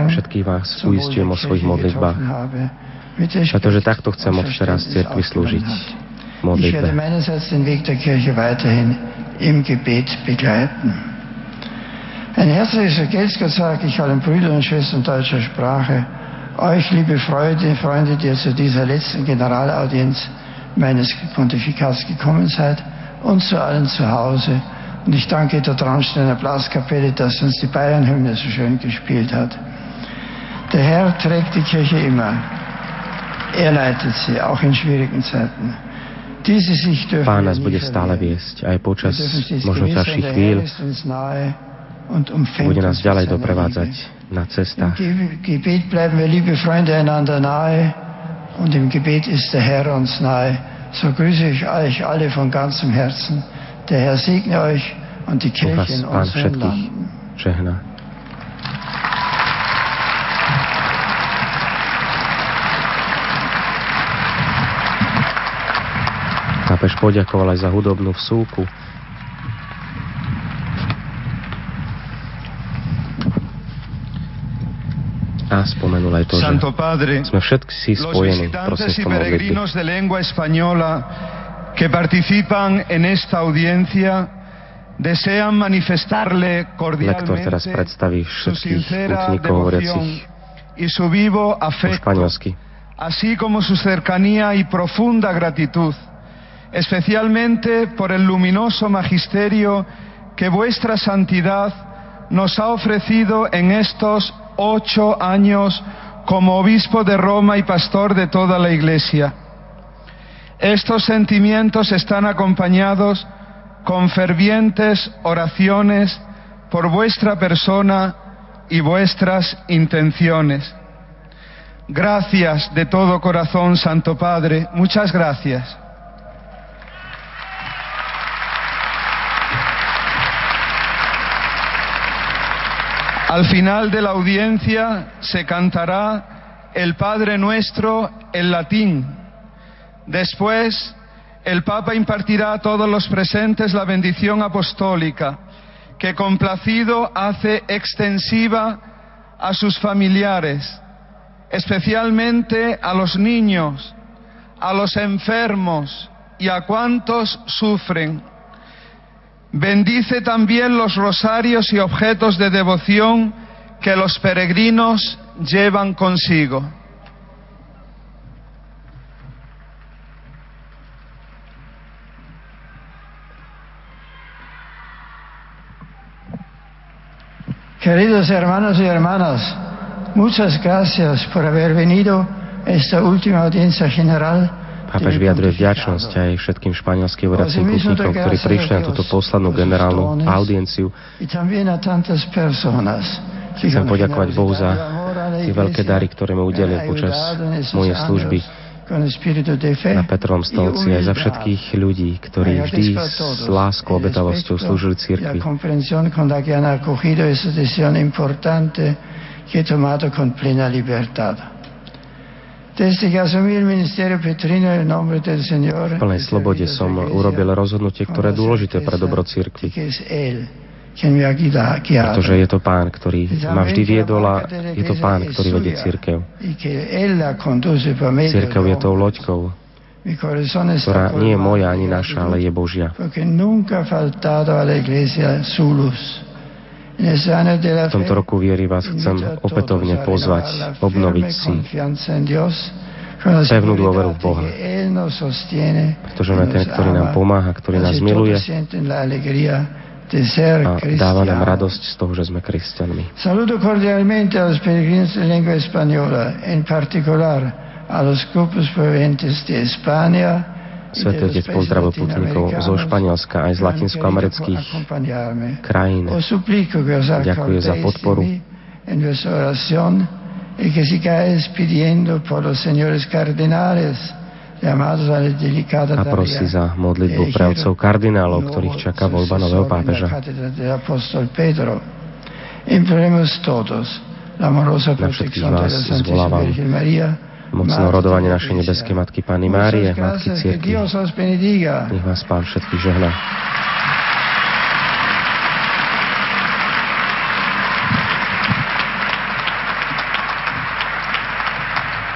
Všetkých vás uistujem o svojich modlitbách, pretože takto chcem od teraz cirkvi slúžiť. Modlitbe. Ein herzliches Vergelt's sage ich allen Brüdern und Schwestern deutscher Sprache, euch, liebe Freunde, Freunde, die ihr zu dieser letzten Generalaudienz meines Pontifikats gekommen seid, und zu allen zu Hause. Und ich danke der Traunsteiner Blaskapelle, dass uns die Bayernhymne so schön gespielt hat. Der Herr trägt die Kirche immer. Er leitet sie, auch in schwierigen Zeiten. Pán nás bude stále viesť aj počas možno ťažších chvíľ, bude nás ďalej doprevádzať na cestách. Und im Gebet ist der Herr uns nahe. So grüße ich euch alle von ganzem Herzen. Der Herr segne euch und die Kirche in unseren Landen. Žehna. Pápež poďakoval aj za hudobnú vsúku, A spomenul aj to, že Santo Padre, sme všetci spojení prostredstvom modlitby. peregrinos de lengua española que participan en esta audiencia desean manifestarle Lektor teraz cordialmente predstaví su všetkých sincera útnikov hovoriacich devoción y su vivo afecto, así como su cercanía y profunda gratitud, especialmente por el luminoso magisterio que vuestra santidad nos ha ofrecido en estos ocho años como obispo de Roma y pastor de toda la Iglesia. Estos sentimientos están acompañados con fervientes oraciones por vuestra persona y vuestras intenciones. Gracias de todo corazón, Santo Padre. Muchas gracias. Al final de la audiencia se cantará el Padre Nuestro en latín. Después, el Papa impartirá a todos los presentes la bendición apostólica, que complacido hace extensiva a sus familiares, especialmente a los niños, a los enfermos y a cuantos sufren. Bendice también los rosarios y objetos de devoción que los peregrinos llevan consigo. Queridos hermanos y hermanas, muchas gracias por haber venido a esta última audiencia general. Pápež vyjadruje vďačnosť aj všetkým španielským vodacím putníkom, ktorí prišli na túto poslednú generálnu audienciu. Chcem poďakovať Bohu za tie veľké dary, ktoré mi udelil počas mojej služby na Petrovom stolci aj za všetkých ľudí, ktorí vždy s láskou, obetavosťou slúžili y la cirkvi. comprensión con la que han acogido esa decisión importante que he tomado con plena libertad. V plnej slobode som urobil rozhodnutie, ktoré je dôležité pre dobro guiado pretože je to pán, ktorý ma vždy viedol a je to pán, ktorý vedie medio Cirkev je tou loďkou, ktorá nie je moja ani naša, ale je Božia. V tomto roku viery vás chcem opätovne pozvať, obnoviť si, pevnú dôveru v Boha. pretože on je ten, ktorý nám pomáha, ktorý nás miluje a dáva nám radosť z toho, že sme kresťanmi. Saludo cordialmente a los peregrinos de lengua española, en particular a los grupos provenientes de España Svetý Otec pozdravil putníkov zo Španielska aj z latinskoamerických krajín. Ďakuje za podporu. oración y que sigáis pidiendo por los señores cardenales llamados a la delicada A prosí za modlitbu pre otcov kardinálov, ktorých čaká voľba nového pápeža. Na všetkých vás zvolávam Mocné rodovanie našej nebeskej Matky Pány Márie, Matky bendiga. Nech vás Pán všetkých žehná.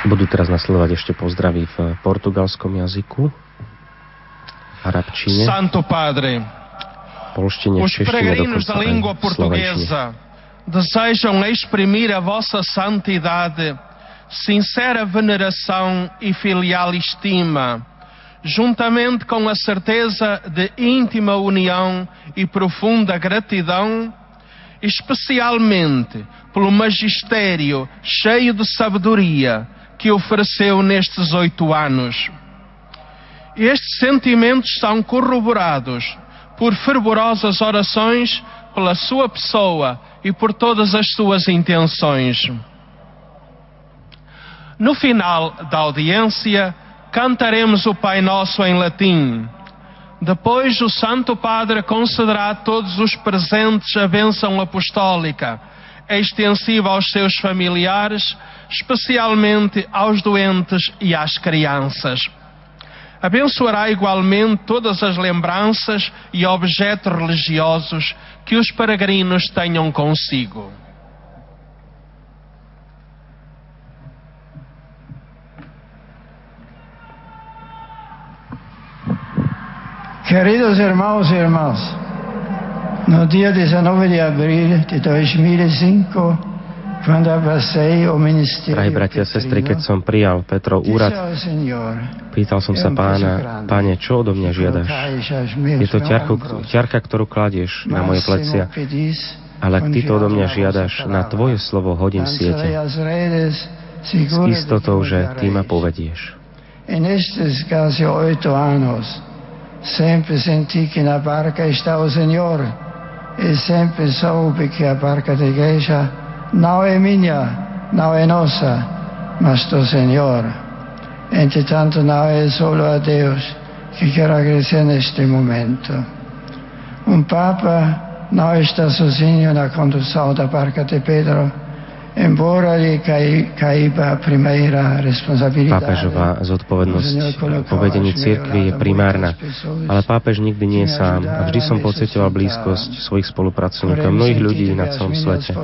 Budú teraz nasledovať ešte pozdravy v portugalskom jazyku, arabčine, Santo Padre, polštine, os peregrinos da língua portuguesa. Desejam exprimir a vossa santidade, sincera veneração e filial estima, juntamente com a certeza de íntima união e profunda gratidão, especialmente pelo magistério cheio de sabedoria que ofereceu nestes oito anos. Estes sentimentos são corroborados por fervorosas orações pela sua pessoa e por todas as suas intenções. No final da audiência, cantaremos o Pai Nosso em latim. Depois, o Santo Padre concederá a todos os presentes a bênção apostólica, extensiva aos seus familiares, especialmente aos doentes e às crianças. Abençoará igualmente todas as lembranças e objetos religiosos que os peregrinos tenham consigo. Queridos hermanos y hermanas, no día 19 de abril de 2005, cuando pasé o ministerio Drahí bratia a sestry, keď som prijal Petrov úrad, pýtal som sa pána, páne, čo odo mňa žiadaš? Je to ťarku, ťarka, ktorú kladieš na moje plecia, ale ak ty to odo mňa žiadaš, na tvoje slovo hodím siete. S istotou, že ty ma povedieš. En estes casi oito anos, sempre senti que na barca está o Senhor e sempre soube que a barca da igreja não é minha, não é nossa, mas do Senhor. Entretanto, não é só a Deus que quero agradecer neste momento. Um Papa não está sozinho na condução da barca de Pedro, Pápežová zodpovednosť po vedení cirkvi je primárna, ale pápež nikdy nie je sám a vždy som pocitoval blízkosť svojich spolupracovníkov, mnohých ľudí na celom svete.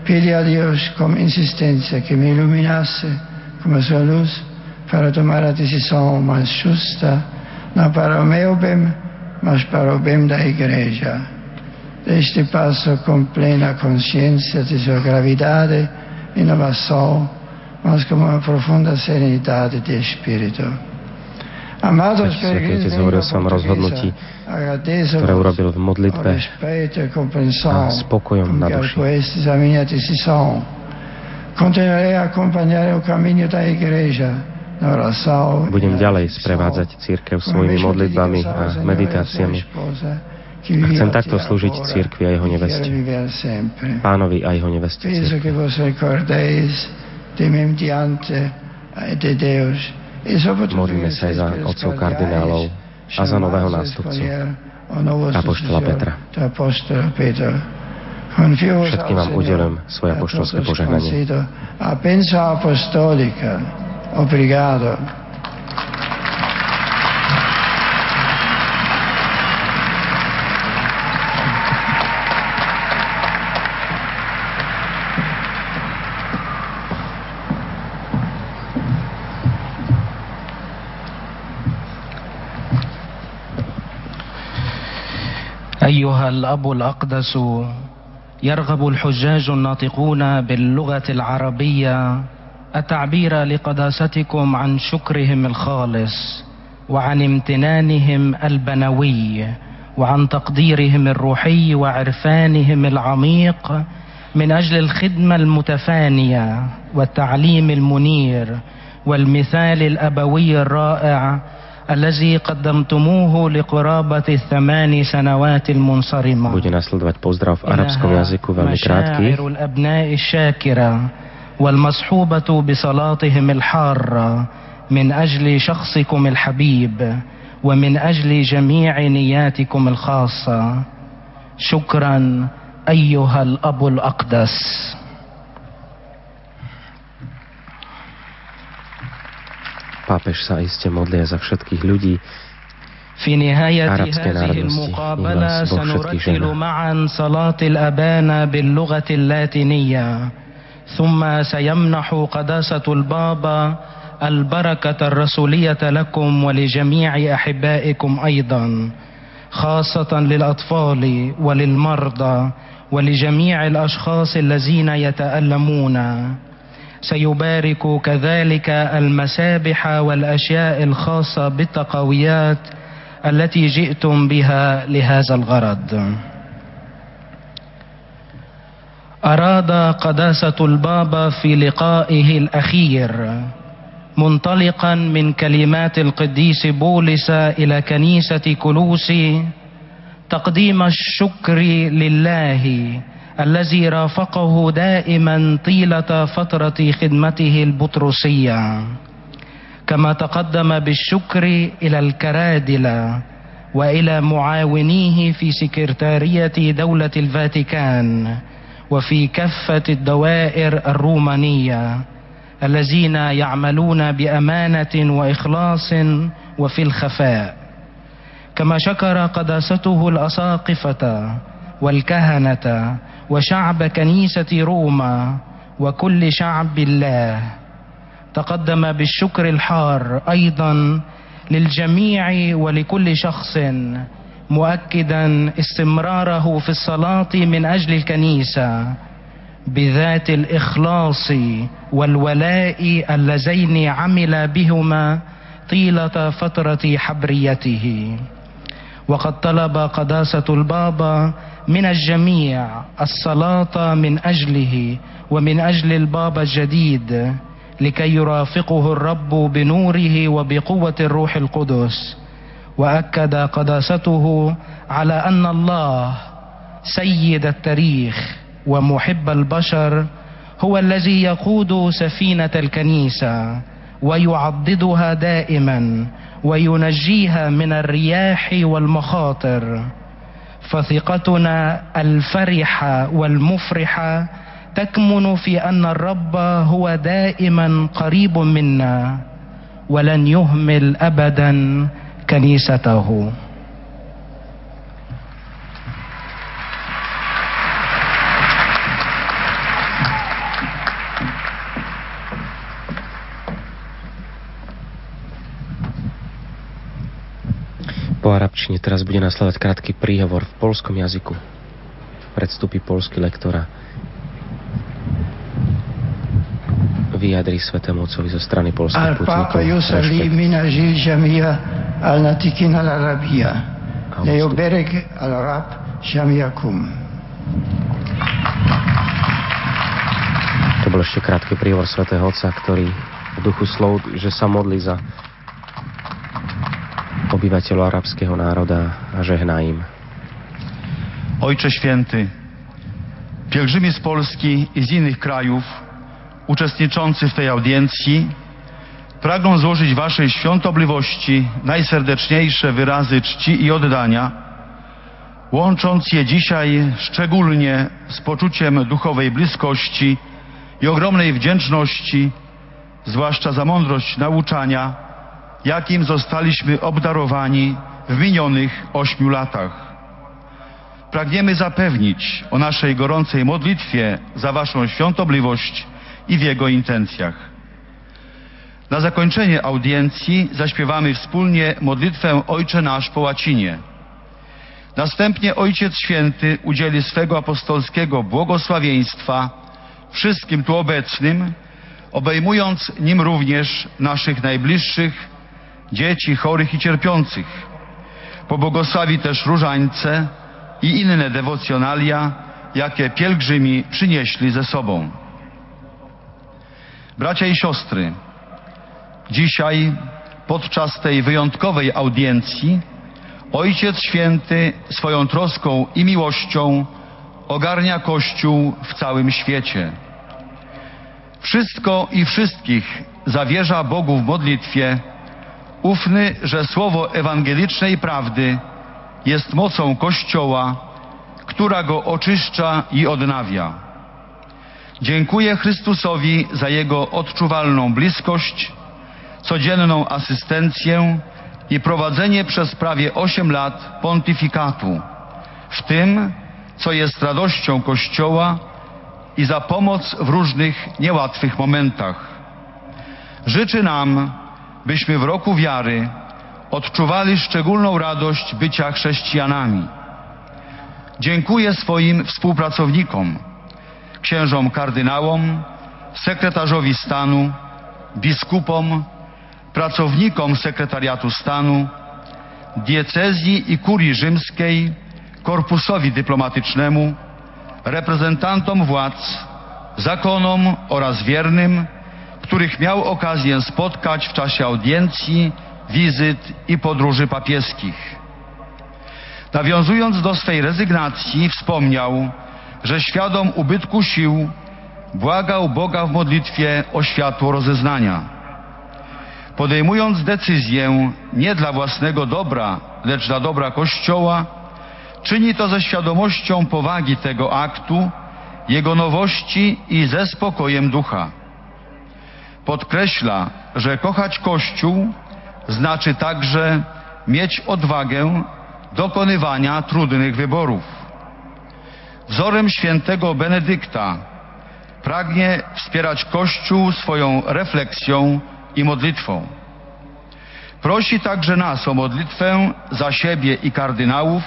Pedi a Dios con insistencia que me iluminase como sua luz para tomar a decisão mais justa, não para o meu bem, mas para o bem da igreja. Deste passo com plena consciência de sua gravidade e inovação, mas com uma profunda serenidade de espírito. Svetý hovoril som rozhodnutí, ktoré urobil v modlitbe a spokojom na duši. Budem ďalej sprevádzať církev svojimi modlitbami a meditáciami. Chcem takto slúžiť církvi a jeho neveste. Pánovi a jeho neveste Modlíme sa aj za otcov kardinálov a za nového nástupcu, apoštola Petra. Všetkým vám udelujem svoje apoštolské požehnanie. Obrigado. الأب الأقدس يرغب الحجاج الناطقون باللغة العربية التعبير لقداستكم عن شكرهم الخالص وعن امتنانهم البنوي وعن تقديرهم الروحي وعرفانهم العميق من أجل الخدمة المتفانية والتعليم المنير والمثال الأبوي الرائع الذي قدمتموه لقرابة الثمان سنوات المنصرمة. Bude nasledovať pozdrav v arabskom jazyku, veľmi krátky. مشاعر الأبناء الشاكرة والمصحوبة بصلاتهم الحارة من أجل شخصكم الحبيب ومن أجل جميع نياتكم الخاصة. شكرا أيها الأب الأقدس. Pápež sa iste modlia za všetkých ľudí, في نهاية هذه المقابلة سنرتل. معا صلاة الأبانا باللغة اللاتينية ثم سيمنح قداسة البابا البركة الرسولية لكم ولجميع أحبائكم أيضا خاصة للأطفال وللمرضى ولجميع الأشخاص الذين يتألمون سيبارك كذلك المسابح والأشياء الخاصة بالتقويات التي جئتم بها لهذا الغرض. أراد قداسة البابا في لقائه الأخير منطلقا من كلمات القديس بولس إلى كنيسة كلوسي تقديم الشكر لله الذي رافقه دائما طيلة فترة خدمته البطرسية كما تقدم بالشكر إلى الكرادلة وإلى معاونيه في سكرتارية دولة الفاتيكان وفي كافة الدوائر الرومانية الذين يعملون بأمانة وإخلاص وفي الخفاء. كما شكر قداسته الأساقفة والكهنة وشعب كنيسة روما وكل شعب الله. تقدم بالشكر الحار أيضا للجميع ولكل شخص مؤكدا استمراره في الصلاة من أجل الكنيسة بذات الإخلاص والولاء اللذين عمل بهما طيلة فترة حبريته. وقد طلب قداسة البابا من الجميع الصلاة من أجله ومن أجل البابا الجديد لكي يرافقه الرب بنوره وبقوة الروح القدس. وأكد قداسته على أن الله سيد التاريخ ومحب البشر هو الذي يقود سفينة الكنيسة ويعضدها دائما وينجيها من الرياح والمخاطر. فثقتنا الفرحة والمفرحة تكمن في أن الرب هو دائما قريب منا ولن يهمل أبدا كنيسته. Po arabčine teraz bude nasledovať krátky príhovor v polskom jazyku. Predstupí polský lektora. Vyjadri Svetému Otcovi zo strany polských putníkov. To bol ešte krátky príhovor Svetého Otca, ktorý v duchu slov, že sa modlí za obyvateľov arabského národa a žehná im. Ojcze Święty, pielgrzymi z Polski i z innych krajów uczestniczący w tej audiencji pragną złożyć Waszej świątobliwości najserdeczniejsze wyrazy czci i oddania, łącząc je dzisiaj szczególnie z poczuciem duchowej bliskości i ogromnej wdzięczności, zwłaszcza za mądrość nauczania, jakim zostaliśmy obdarowani w minionych ośmiu latach. Pragniemy zapewnić o naszej gorącej modlitwie za Waszą świątobliwość i w Jego intencjach. Na zakończenie audiencji zaśpiewamy wspólnie modlitwę Ojcze Nasz po łacinie. Następnie Ojciec Święty udzieli swego apostolskiego błogosławieństwa wszystkim tu obecnym, obejmując nim również naszych najbliższych, dzieci chorych i cierpiących. Pobłogosławi też różańce i inne dewocjonalia, jakie pielgrzymi przynieśli ze sobą. Bracia i siostry, dzisiaj podczas tej wyjątkowej audiencji Ojciec Święty swoją troską i miłością ogarnia Kościół w całym świecie. Wszystko i wszystkich zawierza Bogu w modlitwie, ufny, że słowo ewangelicznej prawdy jest mocą Kościoła, która go oczyszcza i odnawia. Dziękuję Chrystusowi za Jego odczuwalną bliskość, codzienną asystencję i prowadzenie przez prawie 8 lat pontyfikatu, w tym, co jest radością Kościoła i za pomoc w różnych niełatwych momentach. Życzy nam, byśmy w roku wiary odczuwali szczególną radość bycia chrześcijanami. Dziękuję swoim współpracownikom, księżom kardynałom, sekretarzowi stanu, biskupom, pracownikom sekretariatu stanu, diecezji i kurii rzymskiej, korpusowi dyplomatycznemu, reprezentantom władz, zakonom oraz wiernym, których miał okazję spotkać w czasie audiencji, wizyt i podróży papieskich. Nawiązując do swej rezygnacji, wspomniał, że świadom ubytku sił błagał Boga w modlitwie o światło rozeznania. Podejmując decyzję nie dla własnego dobra, lecz dla dobra Kościoła, czyni to ze świadomością powagi tego aktu, jego nowości i ze spokojem ducha. Podkreśla, że kochać Kościół znaczy także mieć odwagę dokonywania trudnych wyborów. Wzorem świętego Benedykta pragnie wspierać Kościół swoją refleksją i modlitwą. Prosi także nas o modlitwę za siebie i kardynałów,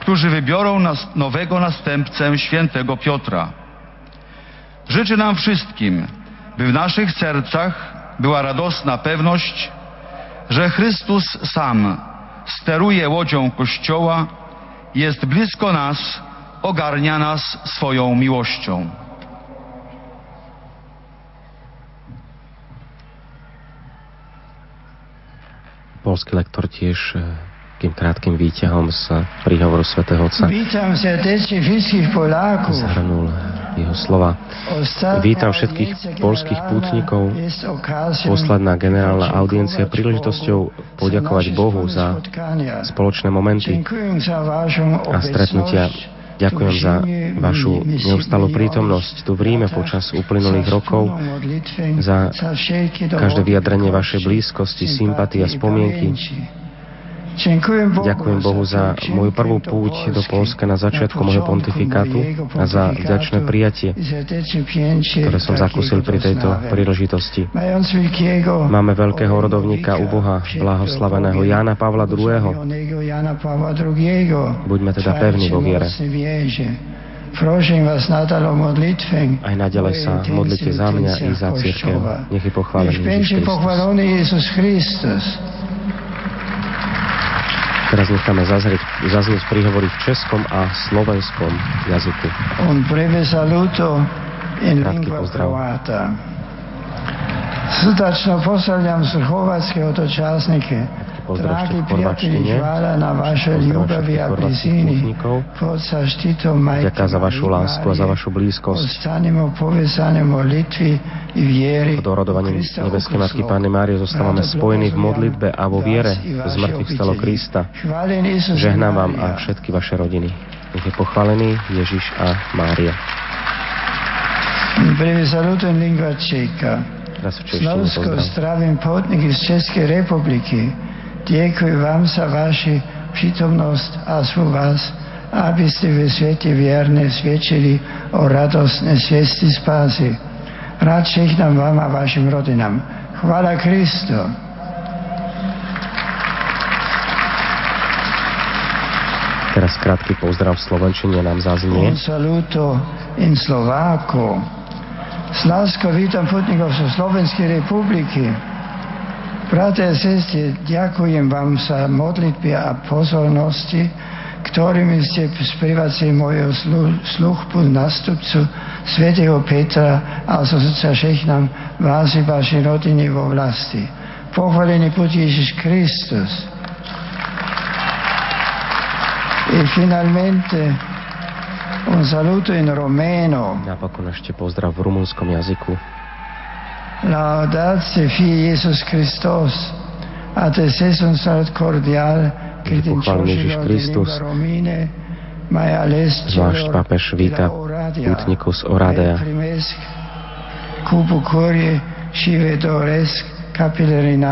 którzy wybiorą nas nowego następcę świętego Piotra. Życzy nam wszystkim, by w naszych sercach była radosna pewność, że Chrystus sam steruje łodzią Kościoła, jest blisko nas, ogarnia nas swoją miłością. Polský lektor tiež takým krátkým výťahom z príhovoru svätého Otca Witam serdecznie wszystkich Polaków. zhrnul jeho slova. Vítam všetkých polských pútnikov. Posledná generálna audiencia príležitosťou poďakovať Bohu za spoločné momenty a stretnutia. Ďakujem za vašu neustalú prítomnosť tu v Ríme počas uplynulých rokov, za každé vyjadrenie vašej blízkosti, sympatie a spomienky. Ďakujem Bohu za moju prvú púť do Polska na začiatku môjho pontifikátu a za vďačné prijatie, ktoré som zakúsil pri tejto príležitosti. Máme veľkého rodovníka u Boha, blahoslaveného Jána Pavla II. Buďme teda pevní vo viere. Prosím vás nadal o modlitwę. Aj naďalej sa modlite za mňa i za církev. Nech je pochválený Ježiš Kristus. Teraz necháme zazrieť, zaznieť príhovory v českom a slovenskom jazyku. Un breve saluto in lingua croata. Srdačno pozdravljam Hrvatske otočasnike. Pozdrav ešte Dragi v chorvačtine. hvala na vašoj Pozdrav ljubavi všetkých a chorvatských blizini. pútnikov. Ďakujem za vašu lásku a za vašu blízkosť. Pod orodovaním Nebeskej Matky Panny Márie zostávame spojení v modlitbe a vo viere z mŕtvych stalo Krista. Žehnám vám a všetky vaše rodiny. Nech je pochválený Ježiš a Mária. Un breve saluto in lingua ceca. Slavsko pozdrav. zdravím putníky z Českej republiky. Děkuji vám za vaši přítomnost a svou vás, abyste ve světě věrně svědčili o radostné svěsti spásy. Rád všechnám vám a vašim rodinám. Chvála Kristu. Teraz krátky pozdrav v Slovenčine nám zaznie. Un saluto in Slováku. S láskou vítam putníkov zo Slovenskej republiky. Bratia a sestry, ďakujem vám za modlitby a pozornosti, ktorými ste sprivacili moju slu- službu nástupcu svätého Petra a srdca všechnám vás i vaši rodiny vo vlasti. Pochválený buď Ježiš Kristus. E finalmente un saluto in romeno. Napokon ešte pozdrav v rumunskom jazyku. Laudatie fi Jesus Christos. Ad es un salut cordial Ježiš Kristus. Zvlášť pápež víta pútnikov z Oradea.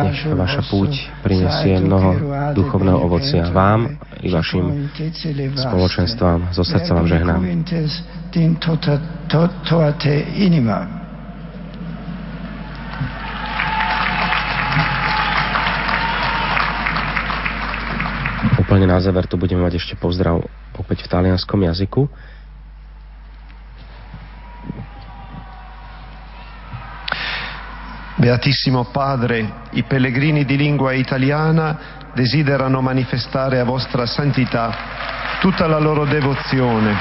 Nech vaša púť prinesie mnoho duchovného ovocia vám i vašim spoločenstvám. Zo srdca vám žehnám. Úplne na záver tu budeme mať ešte pozdrav opäť v talianskom jazyku. Beatissimo Padre, i pellegrini di lingua italiana desiderano manifestare a vostra santità tutta la loro devozione.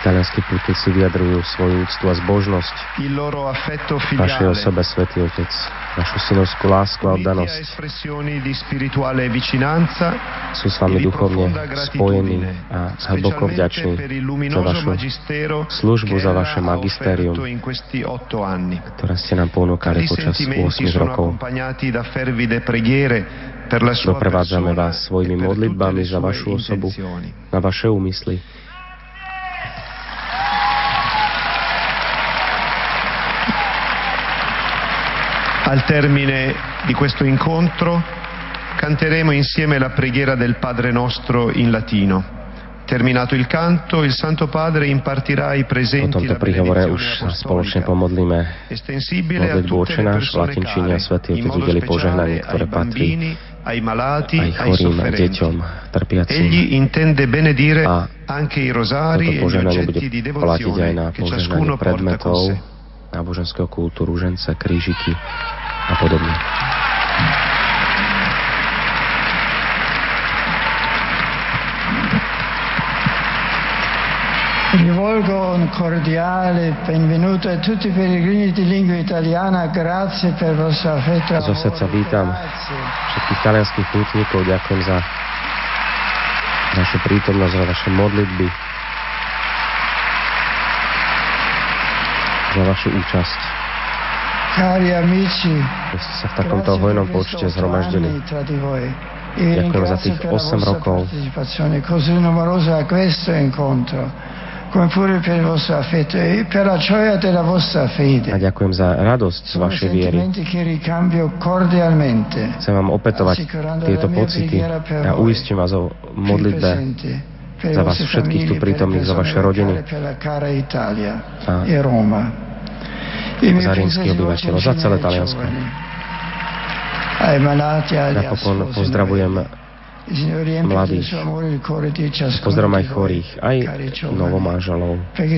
Talianskí pútnici vyjadrujú svoju úctu a zbožnosť vašej osobe, Svetý Otec, vašu synovskú lásku a oddanosť. Sú s vami e duchovne spojení a hlboko vďační za vašu službu, za vaše magisterium, anni. ktoré ste nám ponúkali počas sentimenti 8 sono rokov. Doprevádzame vás svojimi e tutte modlitbami za vašu osobu, na vaše úmysly. Al termine di questo incontro canteremo insieme la preghiera del Padre nostro in latino. Terminato il canto, il Santo Padre impartirà ai Po presenti tomto la príhovore už spoločne pomodlíme modlitbu Oče náš v latinčine a Svätý Otec modo udeli požehnanie, speciale ktoré ai patrí bambini, ai malati, aj ai chorým, aj sofferenti. deťom, trpiacim. Egli intende benedire A anche i rosari e gli oggetti di devozione che ciascuno porta con sé. náboženského kultu, rúžence, krížiky a podobne. Rivolgo un cordiale benvenuto a tutti i pellegrini di lingua italiana, grazie per vostro affetto. Zo srdca vítam všetkých talianských pútnikov, ďakujem za vašu prítomnosť, za vaše modlitby, za vašu účasť, ste sa v takomto hojnom počte zhromaždili. voi. E Ďakujem za tých per la 8 vostra rokov. a e ďakujem za radosť z vašej viery. Chcem vám opätovať tieto pocity a uistím vás o modlitbe za vás všetkých tu prítomných, za vaše rodiny. A I miei za celé Taliansko. Napokon pozdravujem mladých. Pozdravujem aj chorých, aj novomážalov. Nech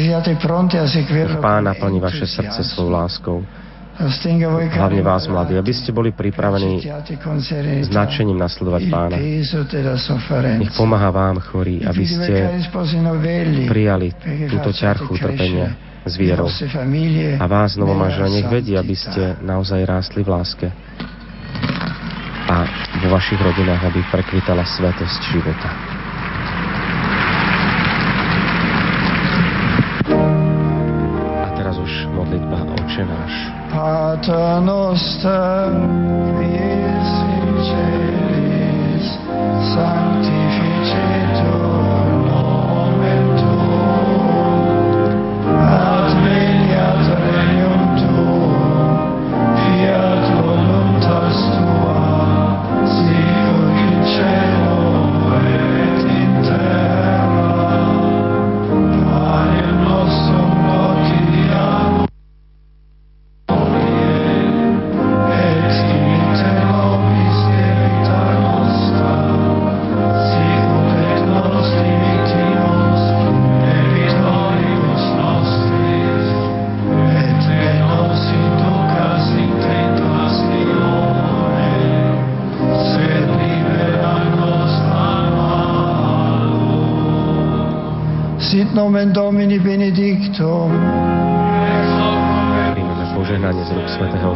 Pán naplní vaše srdce svojou láskou. Hlavne vás, mladí, aby ste boli pripravení nadšením nasledovať Pána. della Nech pomáha vám, chorí, aby ste prijali túto ťarchu crescere s vierou. A vás, novomážele, nech vedí, aby ste naozaj rástli v láske. A vo vašich rodinách, aby prekvitala svetosť života. Náš. Pater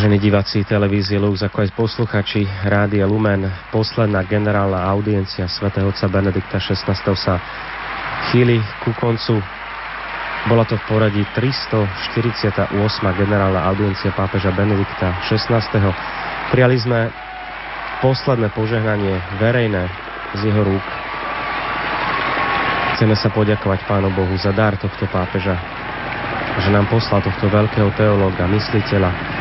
Vážení diváci televízie Lux, ako aj posluchači Rádia Lumen, posledná generálna audiencia svätého otca Benedikta XVI. sa chýli ku koncu. Bola to v poradí 348. generálna audiencia pápeža Benedikta XVI. Prijali sme posledné požehnanie verejné z jeho rúk. Chceme sa poďakovať Pánu Bohu za dar tohto pápeža, že nám poslal tohto veľkého teológa, mysliteľa,